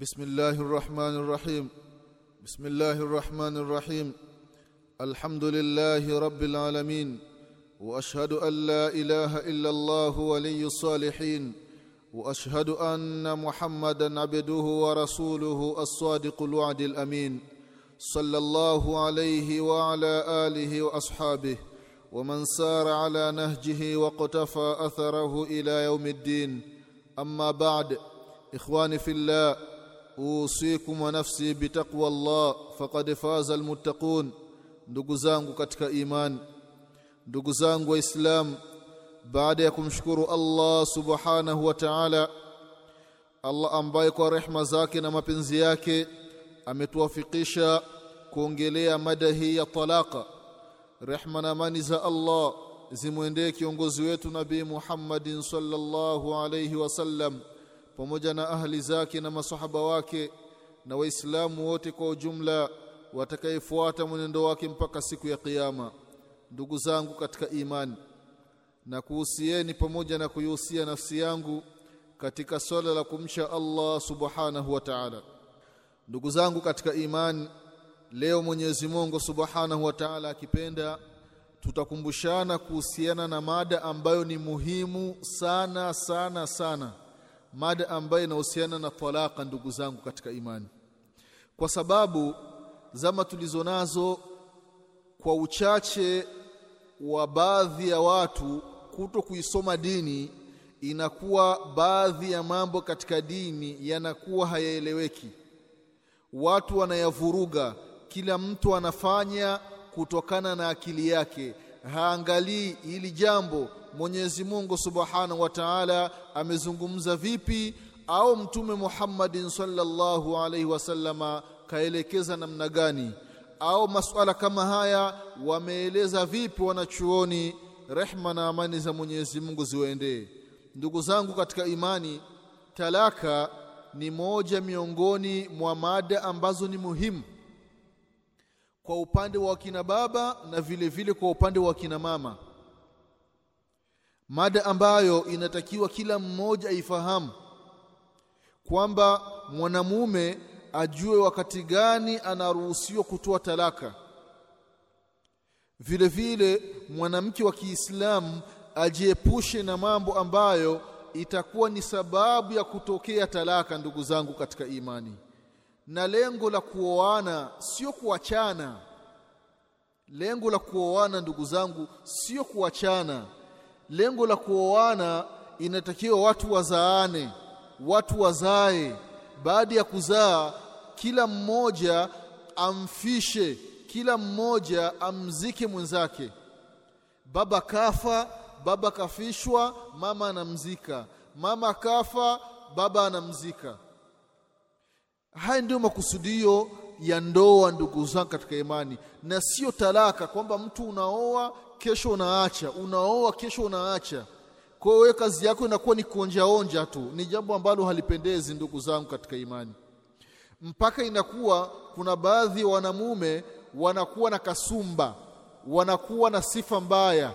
بسم الله الرحمن الرحيم بسم الله الرحمن الرحيم الحمد لله رب العالمين واشهد ان لا اله الا الله ولي الصالحين واشهد ان محمدا عبده ورسوله الصادق الوعد الامين صلى الله عليه وعلى اله واصحابه ومن سار على نهجه وقتفى اثره إلى يوم الدين اما بعد اخواني في الله usikum wa nafsi bitaqwa Allah faqad faza almuttaqun ndugu zangu katika imani ndugu zangu waislamu baada ya kumshukuru Allah subhanahu wa ta'ala Allah ambaye kwa rehma zake na mapenzi yake ametuwafikisha kuongelea mada hii ya talaka. Rehma na amani za Allah zimwendee kiongozi wetu nabii Muhammadin sallallahu alayhi wasallam pamoja na ahli zake na masahaba wake na waislamu wote kwa ujumla watakayefuata mwenendo wake mpaka siku ya kiyama. Ndugu zangu katika imani na kuhusieni pamoja na kuihusia nafsi yangu katika swala la kumsha Allah subhanahu wa ta'ala. Ndugu zangu katika imani leo Mwenyezi Mungu subhanahu wa ta'ala akipenda tutakumbushana kuhusiana na mada ambayo ni muhimu sana sana sana mada ambayo inahusiana na talaka ndugu zangu katika imani. Kwa sababu zama tulizo nazo kwa uchache wa baadhi ya watu kuto kuisoma dini inakuwa baadhi ya mambo katika dini yanakuwa hayaeleweki. Watu wanayavuruga kila mtu anafanya kutokana na akili yake haangalii hili jambo Mwenyezi Mungu Subhanahu wa Ta'ala amezungumza vipi au mtume Muhammadin sallallahu alaihi wasallama kaelekeza namna gani au masuala kama haya wameeleza vipi wanachuoni rehma na amani za Mwenyezi Mungu ziwaendee. Ndugu zangu katika imani talaka ni moja miongoni mwa mada ambazo ni muhimu kwa upande wa kina baba na vile vile kwa upande wa kina mama. Mada ambayo inatakiwa kila mmoja aifahamu kwamba mwanamume ajue wakati gani anaruhusiwa kutoa talaka. Vile vile mwanamke wa Kiislamu ajiepushe na mambo ambayo itakuwa ni sababu ya kutokea talaka ndugu zangu katika imani na lengo la kuoana sio kuachana. Lengo la kuoana ndugu zangu sio kuachana. Lengo la kuoana inatakiwa watu wazaane watu wazae. Baada ya kuzaa kila mmoja amfishe kila mmoja amzike mwenzake. Baba kafa baba kafishwa mama anamzika. Mama kafa baba anamzika haya ndio makusudio ya ndoa ndugu zangu katika imani. Na sio talaka kwamba mtu unaoa kesho unaacha. Unaoa kesho unaacha. Kwa hiyo kazi yako inakuwa ni kuonja onja tu. Ni jambo ambalo halipendezi ndugu zangu katika imani. Mpaka inakuwa kuna baadhi ya wanamume wanakuwa na kasumba wanakuwa na sifa mbaya.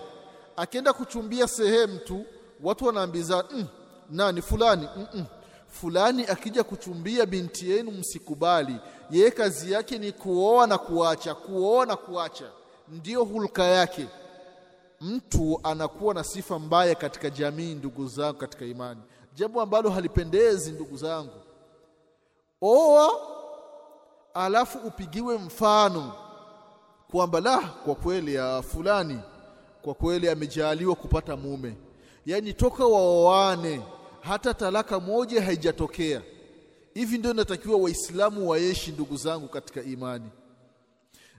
Akienda kuchumbia sehemu tu watu wanaambiza mm, nani fulani? Mm -mm. Fulani akija kuchumbia binti yenu msikubali. Yeye kazi yake ni kuoa na kuacha kuoa na kuacha. Ndiyo hulka yake. Mtu anakuwa na sifa mbaya katika jamii ndugu zangu katika imani. Jambo ambalo halipendezi ndugu zangu. Oa alafu upigiwe mfano kwamba la kwa kweli ya fulani kwa kweli amejaliwa kupata mume. Yani toka waoane hata talaka moja haijatokea. Hivi ndio natakiwa waislamu waeshi ndugu zangu katika imani.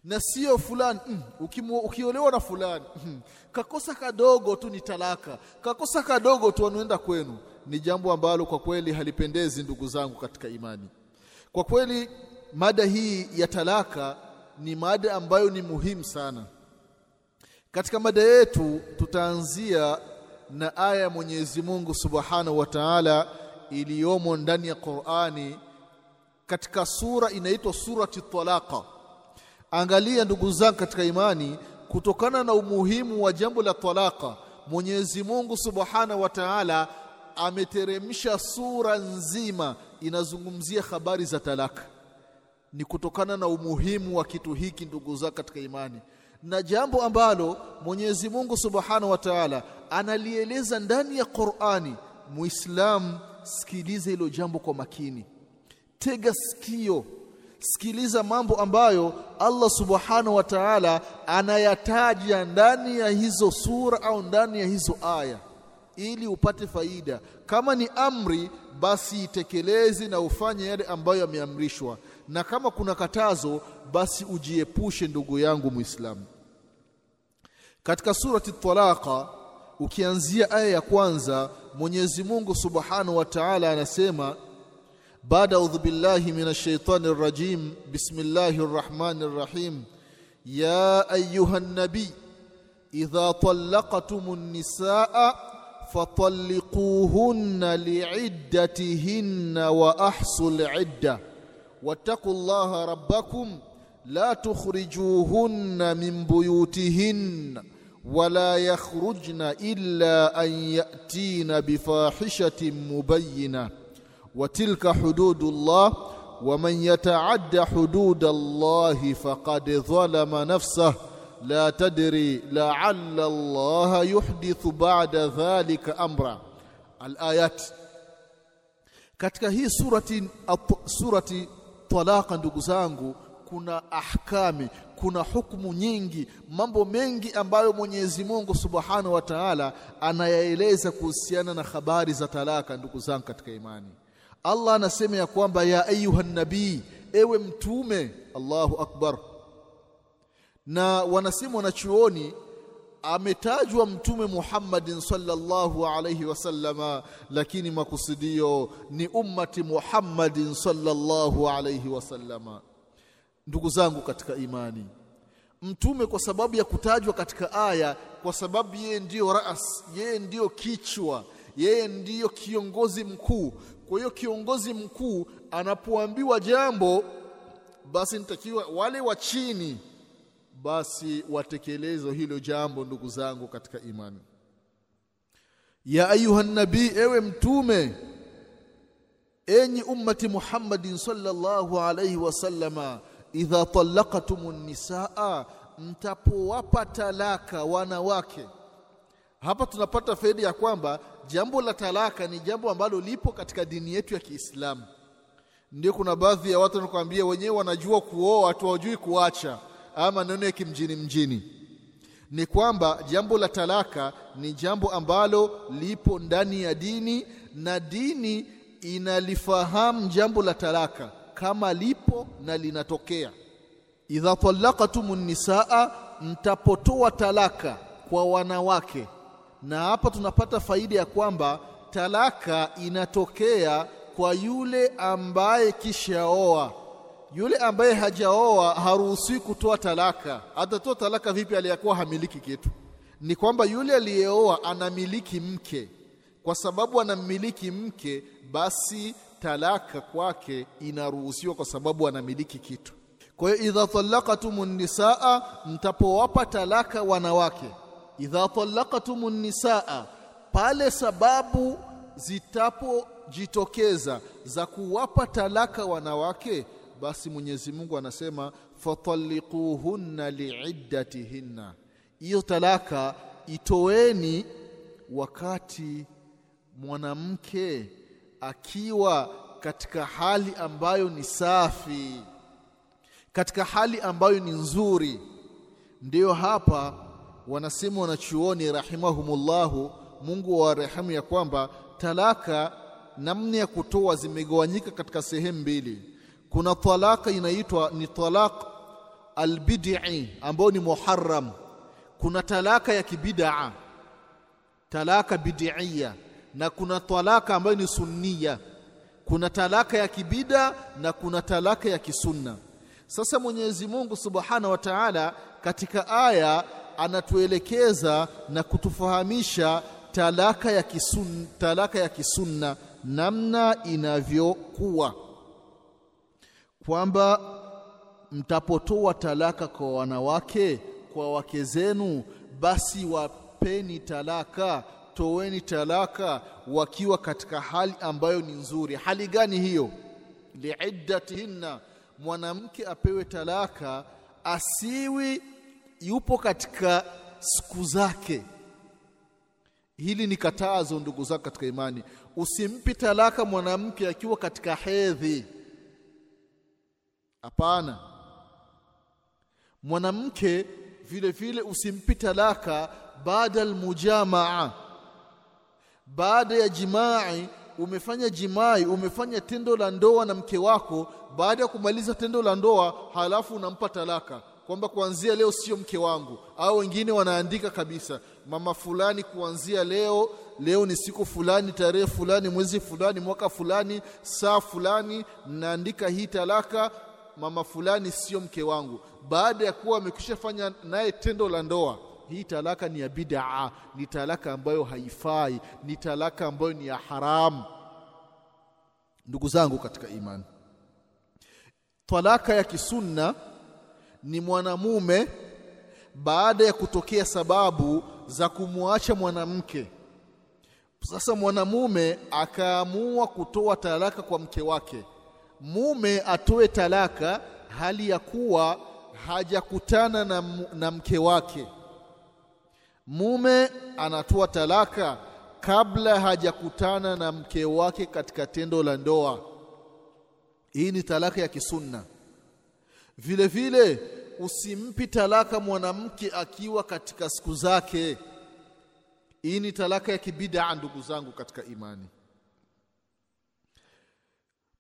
Na sio fulani mm, ukiolewa na fulani mm, kakosa kadogo tu ni talaka kakosa kadogo tu wanaenda kwenu. Ni jambo ambalo kwa kweli halipendezi ndugu zangu katika imani. Kwa kweli mada hii ya talaka ni mada ambayo ni muhimu sana. Katika mada yetu tutaanzia na aya ya Mwenyezi Mungu Subhanahu wa Ta'ala iliyomo ndani ya Qur'ani katika sura inaitwa surati Talaqa. Angalia ndugu zangu katika imani kutokana na umuhimu wa jambo la talaka Mwenyezi Mungu Subhanahu wa Ta'ala ameteremsha sura nzima inazungumzia habari za talaka. Ni kutokana na umuhimu wa kitu hiki ndugu zangu katika imani. Na jambo ambalo Mwenyezi Mungu Subhanahu wa Ta'ala analieleza ndani ya Qur'ani Muislamu, sikiliza hilo jambo kwa makini. Tega sikio sikiliza mambo ambayo Allah Subhanahu wa Ta'ala anayataja ndani ya hizo sura au ndani ya hizo aya ili upate faida. Kama ni amri basi itekeleze na ufanye yale ambayo yameamrishwa. Na kama kuna katazo basi ujiepushe ndugu yangu muislamu katika surati talaqa ukianzia aya ya kwanza Mwenyezi Mungu Subhanahu wa Ta'ala anasema baada audhu billahi minash shaitani rajim bismillahir rahmanir rahim ya ayyuhan nabi idha talaqtumun nisaa fatalliquhunna li'iddatihinna wa ahsul idda wattaqullaha rabbakum la tukhrijuhunna min buyutihinna. ولا يخرجن إلا أن يأتين بفاحشة مبينة. وتلك حدود الله ومن يتعد حدود الله فقد ظلم نفسه. لا تدري لعل الله يحدث بعد ذلك أمرا. الآيات. Katika hii surati surati talaka ndugu zangu kuna ahkami kuna hukumu nyingi mambo mengi ambayo Mwenyezi Mungu Subhanahu wa Ta'ala anayaeleza kuhusiana na habari za talaka ndugu zangu katika imani. Allah anasema ya kwamba ya ayuhan nabii ewe mtume Allahu akbar. Na wanasema wanachuoni ametajwa mtume Muhammadin sallallahu alayhi wasallama lakini makusudio ni ummati Muhammadin sallallahu alayhi wasallama ndugu zangu katika imani. Mtume kwa sababu ya kutajwa katika aya kwa sababu yeye ndiyo ras yeye ndiyo kichwa yeye ndiyo kiongozi mkuu. Kwa hiyo kiongozi mkuu anapoambiwa jambo basi nitakiwa wale wa chini basi watekelezo hilo jambo ndugu zangu katika imani. Ya ayuha nabii ewe mtume enyi ummati Muhammadin sallallahu alaihi wasallama idha talaqtumun nisaa mtapowapa talaka wanawake. Hapa tunapata faida ya kwamba jambo la talaka ni jambo ambalo lipo katika dini yetu ya Kiislamu. Ndio kuna baadhi ya watu wanakuambia wenyewe wanajua kuoa watu hawajui kuacha ama maneno ya kimjini mjini. Ni kwamba jambo la talaka ni jambo ambalo lipo ndani ya dini na dini inalifahamu jambo la talaka kama lipo na linatokea. Idha talaqtumun nisaa mtapotoa talaka kwa wanawake. Na hapa tunapata faida ya kwamba talaka inatokea kwa yule ambaye kishaoa yule ambaye hajaoa haruhusiwi kutoa talaka. Atatoa talaka vipi aliyakuwa hamiliki kitu? Ni kwamba yule aliyeoa anamiliki mke. Kwa sababu anamiliki mke basi talaka kwake inaruhusiwa kwa sababu anamiliki kitu. Kwa hiyo idha talaqatumun nisaa mtapowapa talaka wanawake. Idha talaqatumun nisaa pale sababu zitapojitokeza za kuwapa talaka wanawake basi Mwenyezi Mungu anasema fatalliquhunna liiddatihinna. Hiyo talaka itoeni wakati mwanamke akiwa katika hali ambayo ni safi katika hali ambayo ni nzuri. Ndiyo hapa wanasema wanachuoni rahimahumullahu Mungu wa rehemu ya kwamba talaka namna ya kutoa zimegawanyika katika sehemu mbili. Kuna talaka inaitwa ni talaq albid'i ambayo ni muharram. Kuna talaka ya kibidaa talaka bid'iyya na kuna talaka ambayo ni sunniya kuna talaka ya kibida na kuna talaka ya kisunna. Sasa Mwenyezi Mungu Subhanahu wa Ta'ala katika aya anatuelekeza na kutufahamisha talaka ya kisun, talaka ya kisunna namna inavyokuwa. Kwamba mtapotoa talaka kwa wanawake kwa wake zenu basi wapeni talaka toweni talaka wakiwa katika hali ambayo ni nzuri. Hali gani hiyo? Liiddatihinna mwanamke apewe talaka asiwi yupo katika siku zake. Hili ni katazo ndugu zako katika imani. Usimpi talaka mwanamke akiwa katika hedhi. Hapana. Mwanamke vile vile usimpi talaka baada almujamaa baada ya jimai umefanya jimai umefanya tendo la ndoa na mke wako baada ya kumaliza tendo la ndoa halafu unampa talaka kwamba kuanzia leo sio mke wangu. Au wengine wanaandika kabisa mama fulani kuanzia leo leo ni siku fulani tarehe fulani mwezi fulani mwaka fulani saa fulani mnaandika hii talaka mama fulani sio mke wangu. Baada ya kuwa amekwisha fanya naye tendo la ndoa hii talaka ni ya bid'a ni talaka ambayo haifai ni talaka ambayo ni ya haramu ndugu zangu katika imani talaka ya kisunna ni mwanamume baada ya kutokea sababu za kumwacha mwanamke. Sasa mwanamume akaamua kutoa talaka kwa mke wake. Mume atoe talaka hali ya kuwa hajakutana na, na mke wake mume anatoa talaka kabla hajakutana na mke wake katika tendo la ndoa. Hii ni talaka ya kisunna. Vile vile usimpi talaka mwanamke akiwa katika siku zake. Hii ni talaka ya kibidaa ndugu zangu katika imani.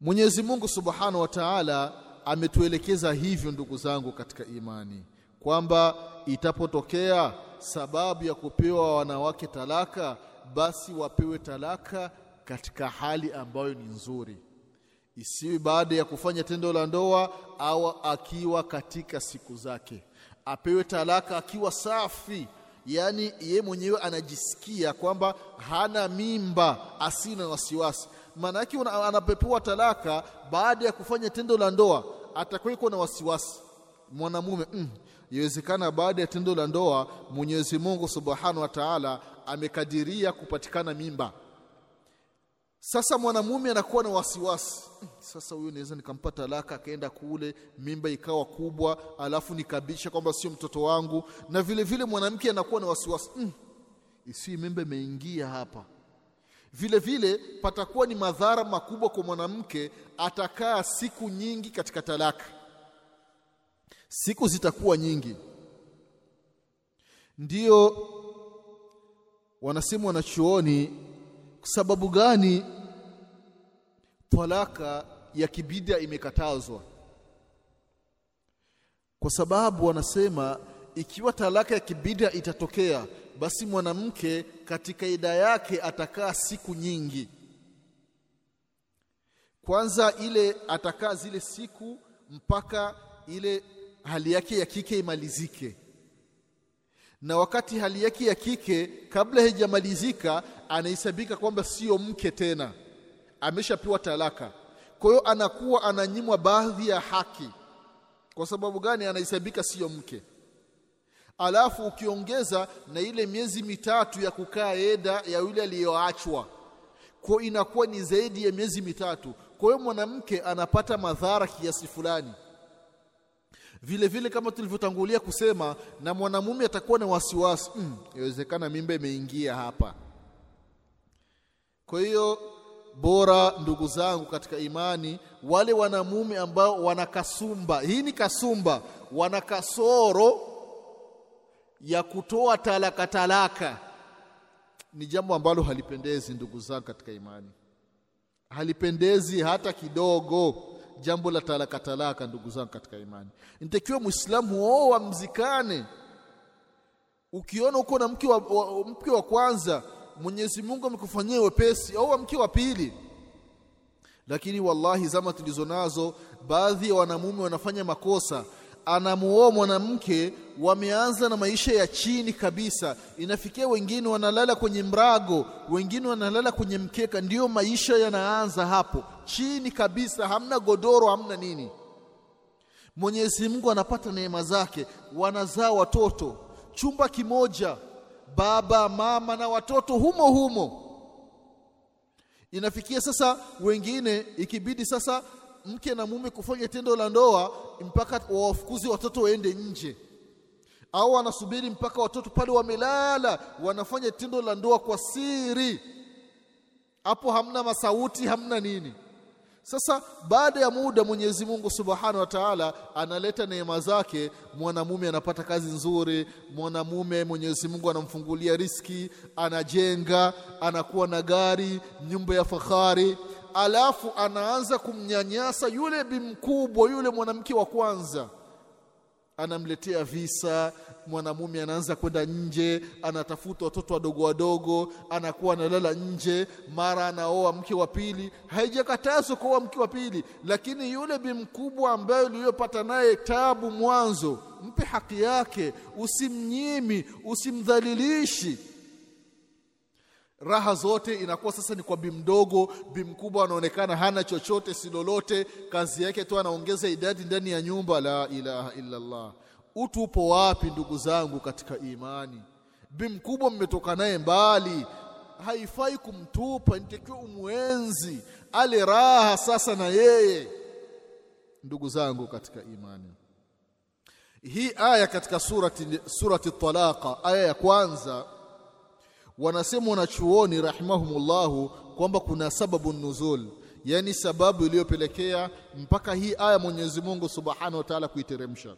Mwenyezi Mungu Subhanahu wa Ta'ala ametuelekeza hivyo ndugu zangu katika imani. Kwamba itapotokea sababu ya kupewa wanawake talaka basi wapewe talaka katika hali ambayo ni nzuri. Isiwi baada ya kufanya tendo la ndoa au akiwa katika siku zake. Apewe talaka akiwa safi. Yani ye mwenyewe anajisikia kwamba hana mimba asina wasiwasi. Maana anapepewa talaka baada ya kufanya tendo la ndoa atakuwa na wasiwasi mwanamume mm, iwezekana baada ya tendo la ndoa Mwenyezi Mungu Subhanahu wa Ta'ala amekadiria kupatikana mimba. Sasa mwanamume anakuwa na wasiwasi. Sasa huyo naweza nikampa talaka akaenda kule mimba ikawa kubwa alafu nikabisha kwamba sio mtoto wangu. Na vile vile mwanamke anakuwa na wasiwasi. Mm, isi mimba imeingia hapa. Vile vile patakuwa ni madhara makubwa kwa mwanamke atakaa siku nyingi katika talaka siku zitakuwa nyingi. Ndiyo wanasema wanachuoni sababu gani talaka ya kibida imekatazwa? Kwa sababu wanasema ikiwa talaka ya kibida itatokea basi mwanamke katika ida yake atakaa siku nyingi. Kwanza ile atakaa zile siku mpaka ile hali yake ya kike imalizike. Na wakati hali yake ya kike kabla haijamalizika anahesabika kwamba sio mke tena. Ameshapewa talaka. Kwa hiyo anakuwa ananyimwa baadhi ya haki. Kwa sababu gani? Anahesabika sio mke. Alafu ukiongeza na ile miezi mitatu ya kukaa eda ya yule aliyoachwa kwa inakuwa ni zaidi ya miezi mitatu. Kwa hiyo mwanamke anapata madhara kiasi fulani vile vile kama tulivyotangulia kusema na mwanamume atakuwa na wasiwasi mm, inawezekana mimba imeingia hapa. Kwa hiyo bora ndugu zangu katika imani wale wanamume ambao wana kasumba hii ni kasumba wana kasoro ya kutoa talaka talaka ni jambo ambalo halipendezi ndugu zangu katika imani. Halipendezi hata kidogo jambo la talaka talaka ndugu zangu katika imani. Nitakiwa muislamu oa mzikane ukiona uko na mke wa, wa, mke wa kwanza Mwenyezi Mungu amekufanyia wepesi au mke wa pili. Lakini wallahi zama tulizonazo baadhi ya wanamume wanafanya makosa anamuoa mwanamke wameanza na maisha ya chini kabisa. Inafikia wengine wanalala kwenye mrago wengine wanalala kwenye mkeka. Ndiyo maisha yanaanza hapo. Chini kabisa hamna godoro hamna nini. Mwenyezi Mungu anapata neema zake. Wanazaa watoto. Chumba kimoja baba mama na watoto humo humo. Inafikia sasa wengine ikibidi sasa mke na mume kufanya tendo la ndoa mpaka wawafukuzi watoto waende nje. Au wanasubiri mpaka watoto pale wamelala wanafanya tendo la ndoa kwa siri. Hapo hamna masauti hamna nini. Sasa baada ya muda Mwenyezi Mungu Subhanahu wa Ta'ala analeta neema zake, mwanamume anapata kazi nzuri, mwanamume Mwenyezi Mungu anamfungulia riski, anajenga, anakuwa na gari, nyumba ya fahari, alafu anaanza kumnyanyasa yule bimkubwa yule mwanamke wa kwanza. Anamletea visa mwanamume anaanza kwenda nje anatafuta watoto wadogo wadogo anakuwa analala nje mara anaoa mke wa pili. Haijakatazwa kuoa mke wa pili lakini yule bi mkubwa ambaye uliyopata naye tabu mwanzo mpe haki yake usimnyimi usimdhalilishi raha zote inakuwa sasa ni kwa bi mdogo bi mkubwa anaonekana hana chochote si lolote. Kazi yake tu anaongeza idadi ndani ya nyumba la ilaha illa Allah utu upo wapi ndugu zangu katika imani? Bi mkubwa mmetoka naye mbali haifai kumtupa nitakiwa umwenzi ale raha sasa na yeye. Ndugu zangu katika imani hii aya katika surati surati talaqa aya ya kwanza wanasema wanachuoni rahimahumullahu kwamba kuna sababu nuzul yani sababu iliyopelekea mpaka hii aya Mwenyezi Mungu Subhanahu wa Ta'ala kuiteremsha.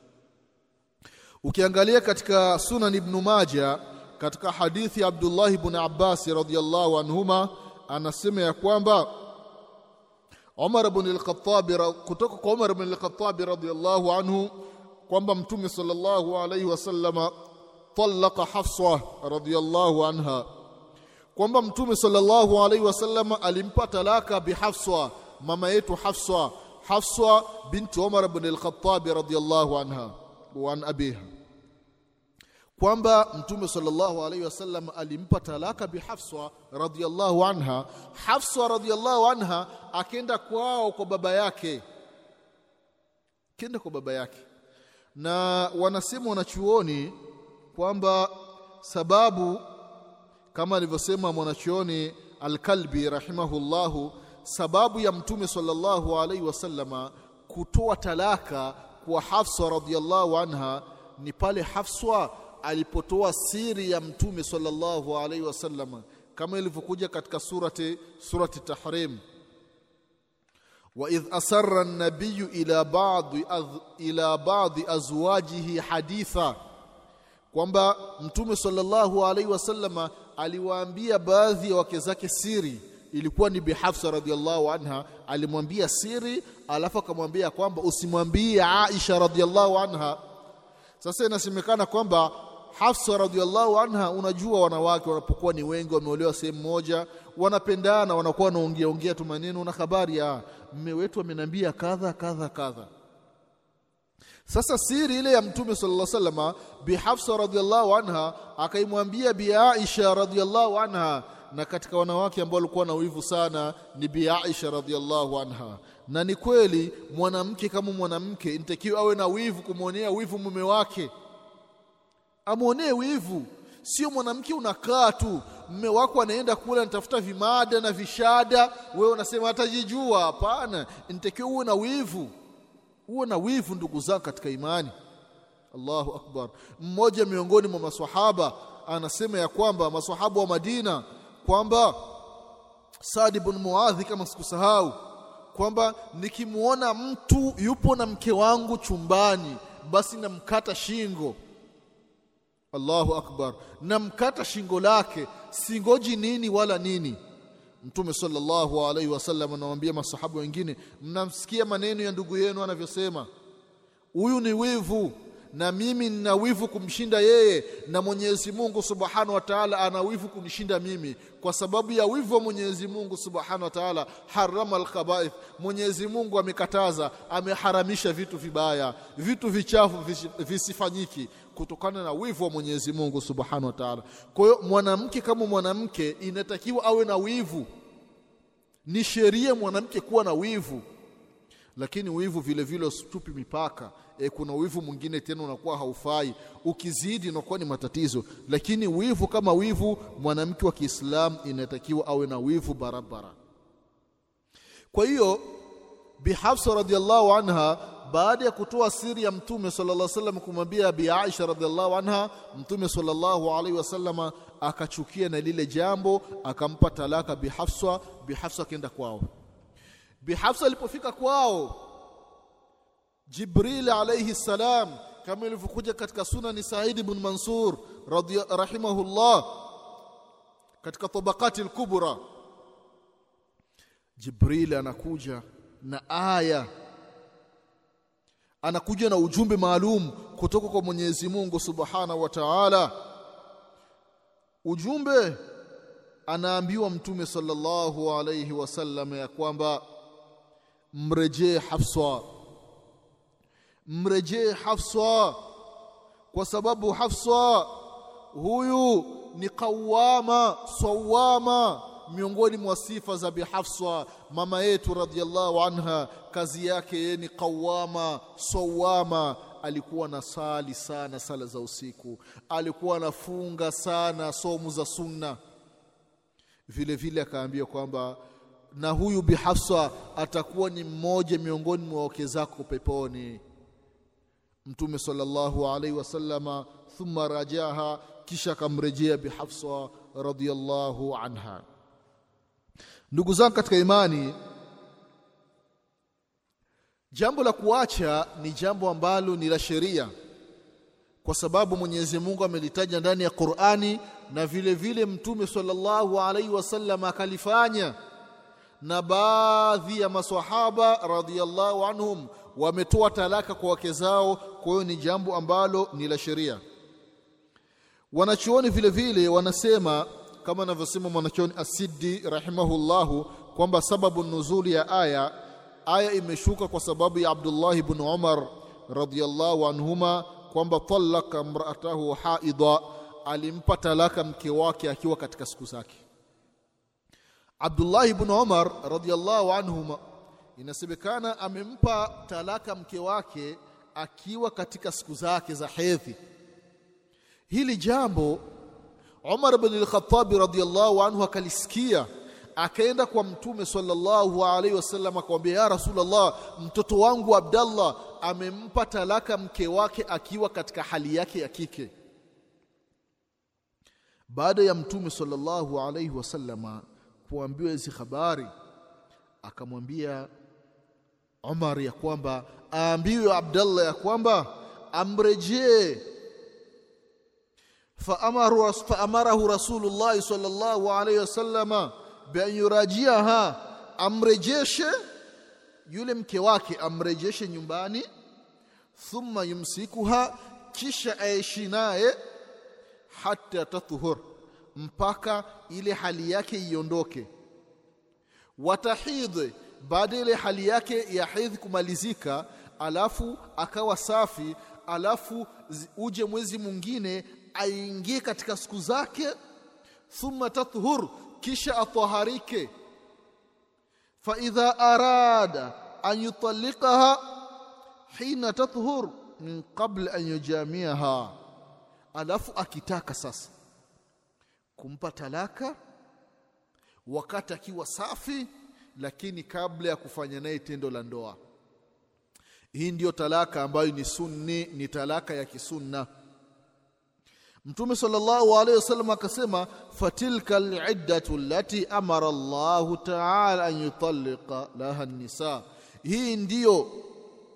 Ukiangalia katika sunan ibn Majah katika hadithi ya Abdullah ibn Abbas radhiyallahu anhuma anasema ya kwamba Umar ibn al-Khattab kutoka kwa Umar ibn al-Khattab radhiyallahu anhu kwamba mtume sallallahu alayhi wasallama talaqa Hafsa radhiallahu anha, kwamba Mtume sallallahu alaihi wasallam alimpa talaka bi mama yetu hafswa hafswa binti Umar ibn al-Khattab anha wa an abiha, kwamba Mtume sallallahu alaihi wasallam alimpa talaka bi Hafsa anha. Hafsa radhiallahu anha akenda kwao kwa baba yake, kenda kwa baba yake, na wanasema wanachuoni kwamba sababu kama alivyosema mwanachuoni Alkalbi rahimahullahu, sababu ya Mtume sallallahu alaihi wasallama kutoa talaka kwa Hafsa radhiallahu anha ni pale Hafsa alipotoa siri ya Mtume sallallahu alaihi wasallama kama ilivyokuja katika surati, surati Tahrim. Waidh asara nabiyu ila ba'di, ila ba'di azwajihi haditha kwamba mtume sallallahu alaihi wasallama aliwaambia baadhi ya wake zake siri. Ilikuwa ni Bi Hafsa anha alimwambia siri alafu akamwambia kwamba usimwambie Aisha radhiallahu anha. Sasa inasemekana kwamba Hafsa radhiallahu anha unajua wanawake wanapokuwa ni wengi wameolewa sehemu moja wanapendana wanakuwa wanaongea ongea tu maneno na habari ya mme wetu ameniambia kadha kadha kadha sasa siri ile ya mtume sallallahu alaihi wasallam bi Hafsa radhiallahu anha akaimwambia bi Aisha radhiallahu anha na katika wanawake ambao walikuwa na wivu sana ni bi Aisha radhiallahu anha. Na ni kweli mwanamke kama mwanamke inatakiwa awe na wivu kumwonea wivu mume wake. Amwonee wivu. Sio mwanamke unakaa tu mme wako anaenda kula anatafuta vimada na vishada wewe unasema hatajijua hapana. Inatakiwa uwe na wivu uwe na wivu ndugu zangu katika imani. Allahu akbar. Mmoja miongoni mwa maswahaba anasema ya kwamba maswahaba wa Madina kwamba Saad ibn Muadhi kama sikusahau kwamba nikimuona mtu yupo na mke wangu chumbani basi namkata shingo. Allahu akbar. Namkata shingo lake singoji nini wala nini Mtume sallallahu alaihi wasallam anawaambia masahabu wengine mnamsikia maneno ya ndugu yenu anavyosema? Huyu ni wivu na mimi nina wivu kumshinda yeye na Mwenyezi Mungu Subhanahu wa Ta'ala ana wivu kunishinda mimi. Kwa sababu ya wivu wa Mwenyezi Mungu Subhanahu wa harama alkhabaith, Mwenyezi Mungu amekataza ameharamisha vitu vibaya. Vitu vichafu visifanyiki kutokana na wivu wa Mwenyezi Mungu Subhanahu wa Ta'ala. Kwa hiyo mwanamke kama mwanamke inatakiwa awe na wivu. Ni sheria mwanamke kuwa na wivu. Lakini wivu vile vile usitupi mipaka. E, kuna wivu mwingine tena unakuwa haufai. Ukizidi unakuwa ni matatizo. Lakini wivu kama wivu mwanamke wa Kiislamu inatakiwa awe na wivu barabara. Kwa hiyo Bi Hafsa radhiallahu anha baada ya kutoa siri ya Mtume sallallahu alaihi wasallam kumwambia Bi Aisha radhiallahu anha, Mtume sallallahu alaihi wasallam akachukia na lile jambo, akampa talaka Bi Hafsa. Bi Hafsa akaenda kwao. Bi Hafsa alipofika kwao, Jibril alaihi salam, kama ilivyokuja katika Sunani Said ibn Mansur rahimahullah, katika Tabaqati al-Kubra, Jibril anakuja na aya anakuja na ujumbe maalum kutoka kwa Mwenyezi Mungu Subhanahu wa Ta'ala. Ujumbe anaambiwa Mtume sallallahu alayhi wasallam ya kwamba mrejee Hafsa, mrejee Hafsa kwa sababu Hafsa huyu ni qawama sawama miongoni mwa sifa za Bi Hafsa mama yetu radhiallahu anha, kazi yake yeye ni qawama sawama. Alikuwa na sali sana sala za usiku, alikuwa anafunga sana somu za sunna. Vile vile akaambia kwamba na huyu bihafsa atakuwa ni mmoja miongoni mwa wake zako peponi. Mtume sallallahu alaihi wasallama, thumma rajaha, kisha akamrejea bihafsa radiallahu anha. Ndugu zangu katika imani, jambo la kuacha ni jambo ambalo ni la sheria, kwa sababu Mwenyezi Mungu amelitaja ndani ya Qur'ani, na vile vile Mtume sallallahu alaihi wasallam akalifanya, na baadhi ya maswahaba radhiyallahu anhum wametoa talaka kwa wake zao. Kwa hiyo ni jambo ambalo ni la sheria. Wanachuoni vile vile wanasema kama anavyosema mwanachuoni Asidi rahimahullahu kwamba sababu nuzuli ya aya aya imeshuka kwa sababu ya Abdullah ibn Umar radhiyallahu anhuma kwamba talaka mraatahu haidha, alimpa talaka mke wake akiwa katika siku zake. Abdullah ibn Umar radhiyallahu anhuma inasemekana amempa talaka mke wake akiwa katika siku zake za hedhi. Hili jambo Umar ibn al-Khattab radhiyallahu anhu akalisikia, akaenda kwa Mtume sallallahu alaihi wasallam akamwambia, ya Rasulullah, mtoto wangu Abdallah amempa talaka mke wake akiwa katika hali yake ya kike. Baada ya Mtume sallallahu alaihi wasallama kuambiwa hizi habari, akamwambia Umar ya kwamba aambiwe Abdallah ya kwamba amrejee faamarahu Rasulullahi sallallahu alaihi wasallama bian yurajiaha, amrejeshe yule mke wake, amrejeshe nyumbani. Thumma yumsikuha, kisha aishi naye hata tatuhur, mpaka ile hali yake iondoke. Watahidhi, baada ile hali yake ya hedhi kumalizika, alafu akawa safi, alafu uje mwezi mwingine aingie katika siku zake, thumma tathhur, kisha ataharike. Fa idha arada an yutalliqaha hina tathhur min qabl an yujamiaha, alafu akitaka sasa kumpa talaka wakati akiwa safi, lakini kabla ya kufanya naye tendo la ndoa. Hii ndiyo talaka ambayo ni sunni, ni talaka ya kisunna. Mtume sallallahu alaihi wasallam akasema, fatilka aliddatu lati amara Allahu taala an yutalliqa laha nisa, hii ndiyo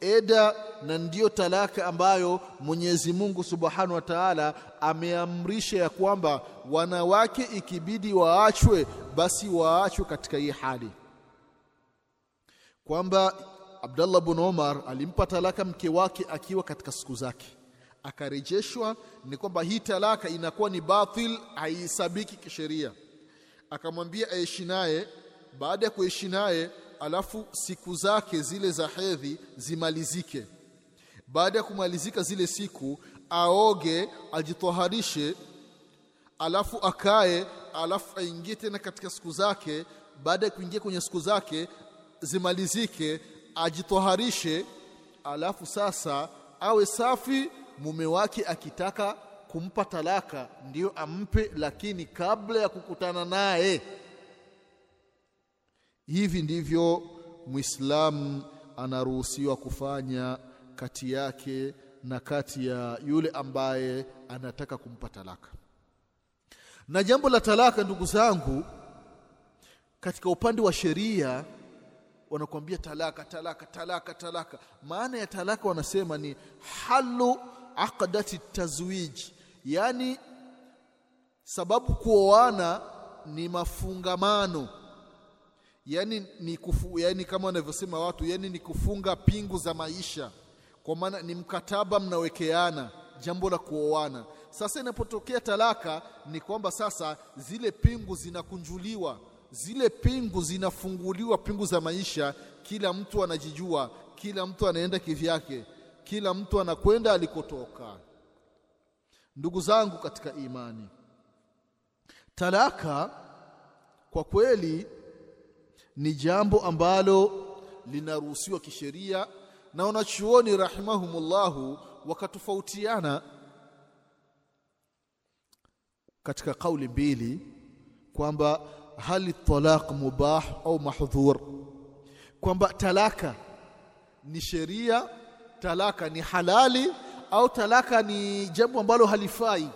eda na ndiyo talaka ambayo Mwenyezi Mungu subhanahu wa taala ameamrisha ya kwamba wanawake ikibidi waachwe, basi waachwe katika hii hali, kwamba Abdallah bin Umar alimpa talaka mke wake akiwa katika siku zake akarejeshwa ni kwamba hii talaka inakuwa ni batil, haihesabiki kisheria. Akamwambia aishi naye. Baada ya kuishi naye, alafu siku zake zile za hedhi zimalizike. Baada ya kumalizika zile siku, aoge, ajitoharishe, alafu akae, alafu aingie tena katika siku zake. Baada ya kuingia kwenye siku zake zimalizike, ajitoharishe alafu sasa awe safi mume wake akitaka kumpa talaka ndiyo ampe lakini kabla ya kukutana naye. Hivi ndivyo muislamu anaruhusiwa kufanya kati yake na kati ya yule ambaye anataka kumpa talaka. Na jambo la talaka ndugu zangu katika upande wa sheria wanakuambia talaka talaka talaka talaka. Maana ya talaka wanasema ni halu aqdati tazwij yani sababu kuoana ni mafungamano. Yani ni kufu, yani kama wanavyosema watu yani ni kufunga pingu za maisha. Kwa maana ni mkataba mnawekeana jambo la kuoana. Sasa inapotokea talaka ni kwamba sasa zile pingu zinakunjuliwa zile pingu zinafunguliwa pingu za maisha kila mtu anajijua kila mtu anaenda kivyake kila mtu anakwenda alikotoka. Ndugu zangu katika imani talaka kwa kweli ni jambo ambalo linaruhusiwa kisheria na wanachuoni rahimahumullahu wakatofautiana katika kauli mbili kwamba hali talaq mubah au mahdhur kwamba talaka ni sheria talaka ni halali au talaka ni jambo ambalo halifai?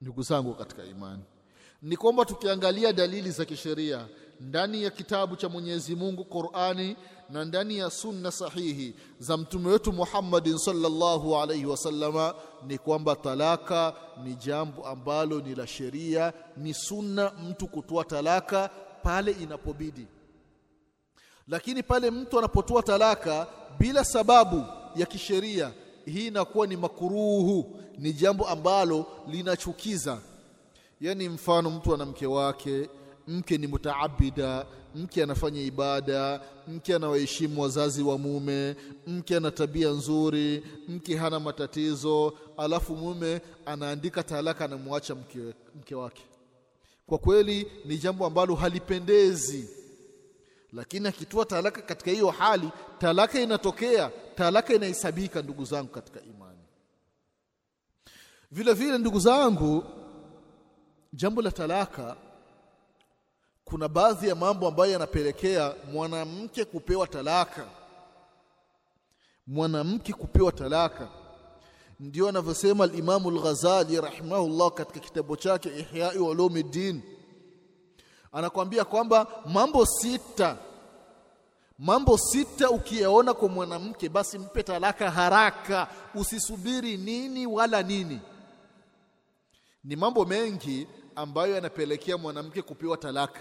Ndugu zangu katika imani ni kwamba tukiangalia dalili za kisheria ndani ya kitabu cha Mwenyezi Mungu Qur'ani na ndani ya sunna sahihi za mtume wetu Muhammadin sallallahu alaihi wasallama ni kwamba talaka ni jambo ambalo ni la sheria ni sunna mtu kutoa talaka pale inapobidi lakini pale mtu anapotoa talaka bila sababu ya kisheria hii inakuwa ni makuruhu ni jambo ambalo linachukiza. Yani mfano mtu ana mke wake mke ni mutaabida mke anafanya ibada mke anawaheshimu wazazi wa mume mke ana tabia nzuri mke hana matatizo alafu mume anaandika talaka anamwacha mke, mke wake. Kwa kweli ni jambo ambalo halipendezi lakini akitoa talaka katika hiyo hali talaka inatokea talaka inahesabika ndugu zangu katika imani. Vile vile ndugu zangu jambo la talaka kuna baadhi ya mambo ambayo yanapelekea mwanamke kupewa talaka. Mwanamke kupewa talaka. Ndio anavyosema alimamu lghazali rahimahullah katika kitabu chake Ihya'i Ulumuddin anakwambia kwamba mambo sita mambo sita ukiyaona kwa mwanamke basi mpe talaka haraka usisubiri nini wala nini. Ni mambo mengi ambayo yanapelekea mwanamke kupewa talaka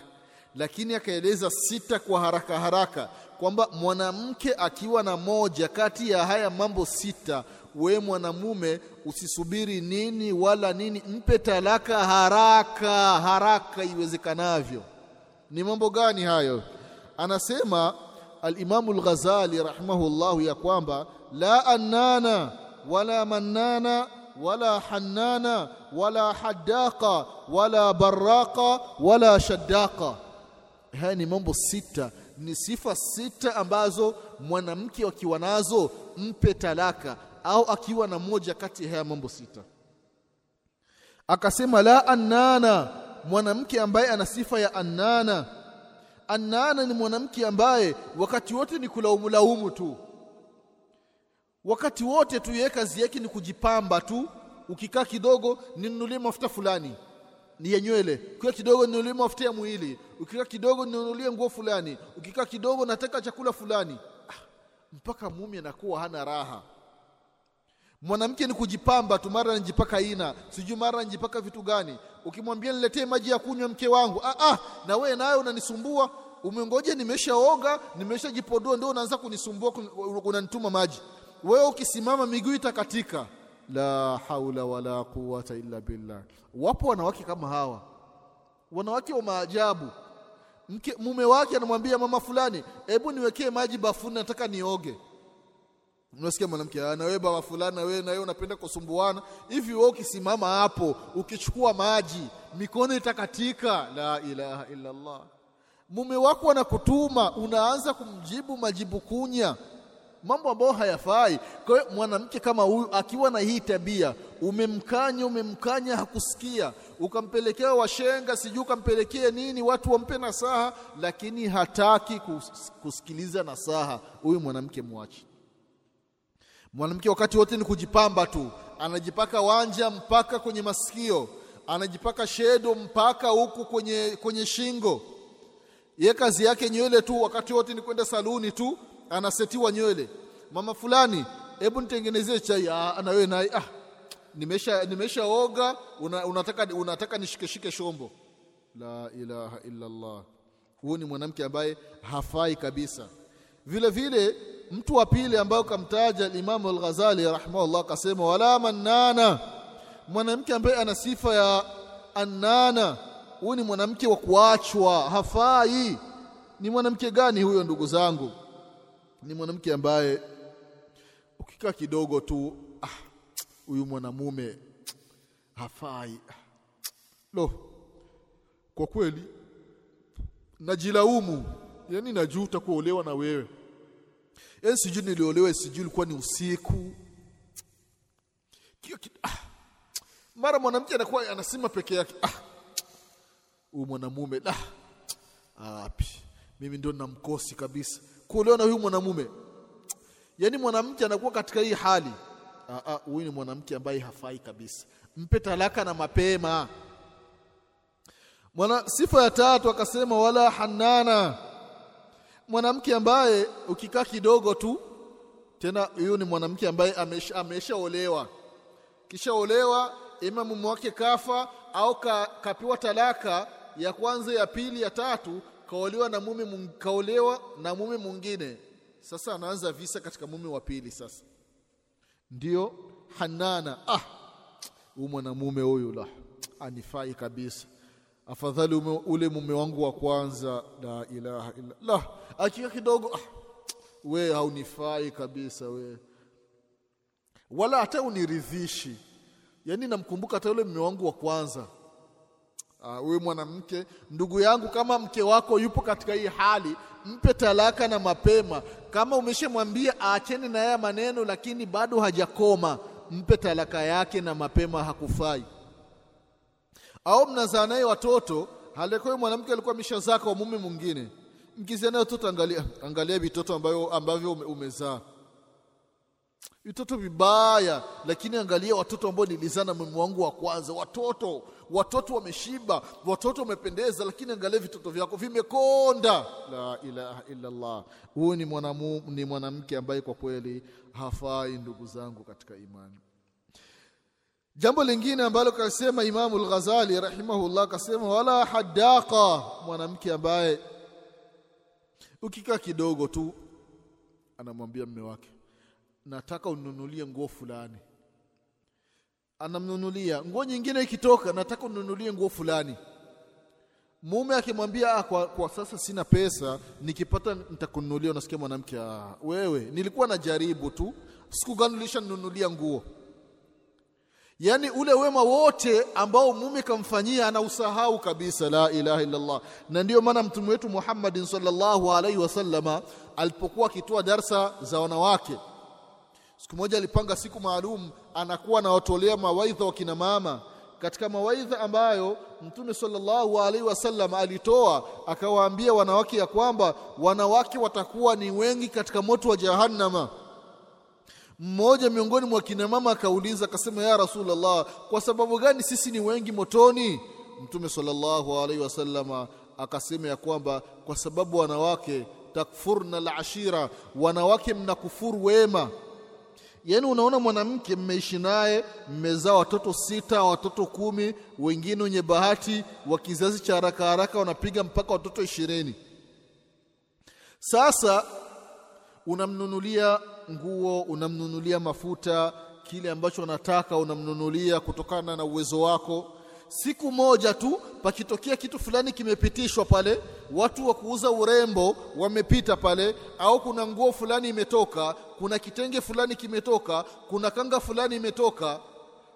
lakini akaeleza sita kwa haraka haraka kwamba mwanamke akiwa na moja kati ya haya mambo sita we mwanamume usisubiri nini wala nini mpe talaka haraka haraka iwezekanavyo. Ni mambo gani hayo? Anasema Alimamu Lghazali rahimahullahu ya kwamba la annana wala mannana wala hannana wala haddaqa wala barraqa wala shaddaqa. Haya ni mambo sita. Ni sifa sita ambazo mwanamke wakiwa nazo mpe talaka au akiwa na moja kati ya haya mambo sita. Akasema la annana mwanamke ambaye ana sifa ya annana. Annana ni mwanamke ambaye wakati wote ni kulaumu laumu tu. Wakati wote tu yeye kazi yake ni kujipamba tu. Ukikaa kidogo ninunulie mafuta fulani. Ni ya nywele. Ukikaa kidogo ninunulie mafuta ya mwili. Ukikaa kidogo ninunulie nguo fulani. Ukikaa kidogo nataka chakula fulani. Ah, mpaka mume anakuwa hana raha mwanamke ni kujipamba tu mara anajipaka ina sijui mara anajipaka vitu gani. Ukimwambia niletee maji ya kunywa mke wangu ah, ah, na wewe naye unanisumbua. Umengoja nimeshaoga nimeshajipodoa ndio unaanza kunisumbua unanituma maji. Wewe ukisimama miguu itakatika. La haula wala quwata illa billah. Wapo wanawake kama hawa. Wanawake wa maajabu. Mke mume wake anamwambia mama fulani hebu niwekee maji bafuni nataka nioge unasikia mwanamke na wewe baba fulani na wewe na wewe unapenda kusumbuana. Hivi wewe ukisimama hapo ukichukua maji mikono itakatika. La ilaha illa Allah mume wako anakutuma unaanza kumjibu majibu kunya. Mambo ambayo hayafai. Kwa hiyo mwanamke kama huyu akiwa na hii tabia umemkanya umemkanya hakusikia. Ukampelekea washenga sijui ukampelekea nini watu wampe nasaha lakini hataki kus, kusikiliza nasaha. Huyu mwanamke mwachi mwanamke wakati wote ni kujipamba tu. Anajipaka wanja mpaka kwenye masikio. Anajipaka shedo mpaka huku kwenye, kwenye shingo. Ye kazi yake nywele tu wakati wote ni kwenda saluni tu anasetiwa nywele. Mama fulani hebu nitengenezee chai. Ah, na wewe naye. Ah, nimesha nimeshaoga una, unataka unataka nishikeshike shombo. La ilaha illa Allah huyu ni mwanamke ambaye hafai kabisa. Vile vile mtu wa pili ambaye kamtaja Imam Al-Ghazali rahimahullah akasema wala manana mwanamke ambaye ana sifa ya annana huyu ni mwanamke wa kuachwa hafai. Ni mwanamke gani huyo ndugu zangu? Ni mwanamke ambaye ukikaa kidogo tu ah huyu mwanamume hafai. Lo kwa kweli najilaumu. Yani najuta kuolewa na wewe yani sijui niliolewa sijui ilikuwa ni usiku. Ah. mara mwanamke anakuwa anasema peke yake. Ah. Huyu mwanamume ah api. Mimi ndio namkosi kabisa. Kuolewa na huyu mwanamume. Yaani mwanamke anakuwa katika hii hali. Huyu ni mwanamke ambaye hafai kabisa. Mpe talaka na mapema. Mwana sifa ya tatu akasema wala hanana mwanamke ambaye ukikaa kidogo tu tena huyu ni mwanamke ambaye ameshaolewa. Amesha, kishaolewa ima mume wake kafa au ka, kapiwa talaka ya kwanza ya pili ya tatu kaolewa na mume kaolewa na mume mwingine. Sasa anaanza visa katika mume wa pili sasa. Ndio hanana. Ah huyu mwanamume huyu la anifai kabisa. Afadhali ule mume wangu wa kwanza la ilaha illa la akika kidogo ah we haunifai kabisa we. Wala hata uniridhishi. Yani namkumbuka hata yule mume wangu wa kwanza. Wewe uh, mwanamke ndugu yangu kama mke wako yupo katika hii hali mpe talaka na mapema. Kama umeshamwambia aacheni na haya maneno lakini bado hajakoma mpe talaka yake na mapema hakufai. Au mnazaa naye watoto halekoi mwanamke alikuwa ameshazaa kwa mume mwingine mkizaa naye watoto angalia angalia vitoto ambavyo ambavyo umezaa. Vitoto vibaya lakini angalia watoto ambao nilizaa na mume wangu wa kwanza. Watoto watoto wameshiba watoto wamependeza lakini angalia vitoto vyako vimekonda. La ilaha illallah. Huyu ni ni mwanamke ambaye kwa kweli hafai ndugu zangu katika imani. Jambo lingine ambalo kasema Imamu al-Ghazali rahimahullah kasema wala hadaqa mwanamke ambaye ukikaa kidogo tu anamwambia mme wake nataka ununulie nguo fulani. Anamnunulia. Nguo nyingine ikitoka nataka ununulie nguo fulani. Mume akimwambia ah, kwa, kwa sasa sina pesa nikipata nitakununulia. Unasikia mwanamke ah, wewe nilikuwa najaribu tu. Siku gani ulishanunulia nguo yaani ule wema wote ambao mume kamfanyia anausahau kabisa la ilaha illallah. Na ndiyo maana mtume wetu Muhammadin sallallahu alaihi wasallama alipokuwa akitoa darsa za wanawake. Siku moja alipanga siku maalum anakuwa anawatolea mawaidha wa kina mama. Katika mawaidha ambayo mtume sallallahu alaihi wasallam alitoa akawaambia wanawake ya kwamba wanawake watakuwa ni wengi katika moto wa jahannama mmoja miongoni mwa kina mama akauliza akasema ya rasulullah kwa sababu gani sisi ni wengi motoni? Mtume sallallahu alaihi wasallama akasema ya kwamba kwa sababu wanawake takfurna alashira wanawake mnakufuru wema. Yaani unaona mwanamke mmeishi naye mmezaa watoto sita watoto kumi wengine wenye bahati wa kizazi cha haraka haraka wanapiga mpaka watoto ishirini. Sasa unamnunulia nguo unamnunulia mafuta kile ambacho unataka unamnunulia kutokana na uwezo wako. Siku moja tu pakitokea kitu fulani kimepitishwa pale watu wa kuuza urembo wamepita pale au kuna nguo fulani imetoka kuna kitenge fulani kimetoka kuna kanga fulani imetoka.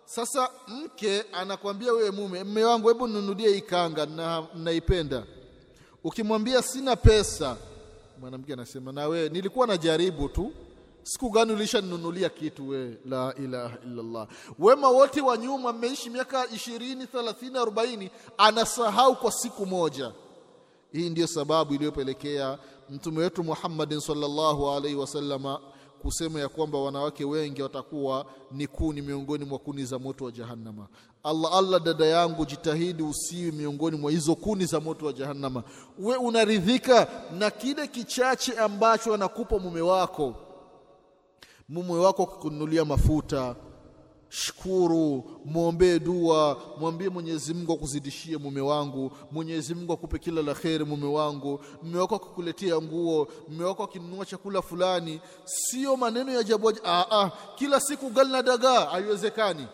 Sasa mke anakwambia wewe mume mme wangu hebu ninunulie hii kanga na naipenda. Ukimwambia sina pesa mwanamke anasema na wewe, nilikuwa najaribu tu siku gani ulishaninunulia kitu we? La ilaha illallah. Wema wote wa nyuma mmeishi miaka ishirini thelathini arobaini anasahau kwa siku moja. Hii ndiyo sababu iliyopelekea mtume wetu Muhammadin sallallahu alaihi wasallama kusema ya kwamba wanawake wengi watakuwa ni kuni miongoni mwa kuni za moto wa jahannama. Allah Allah dada yangu jitahidi usiwi miongoni mwa hizo kuni za moto wa jahannama. We unaridhika na kile kichache ambacho anakupa mume wako mume wako akikununulia mafuta shukuru mwombee dua mwambie Mwenyezi Mungu akuzidishie mume wangu Mwenyezi Mungu akupe kila la kheri mume wangu. Mume wako akikuletea nguo mume wako akinunua chakula fulani sio maneno ya jabu ah ah kila siku ugali na dagaa haiwezekani.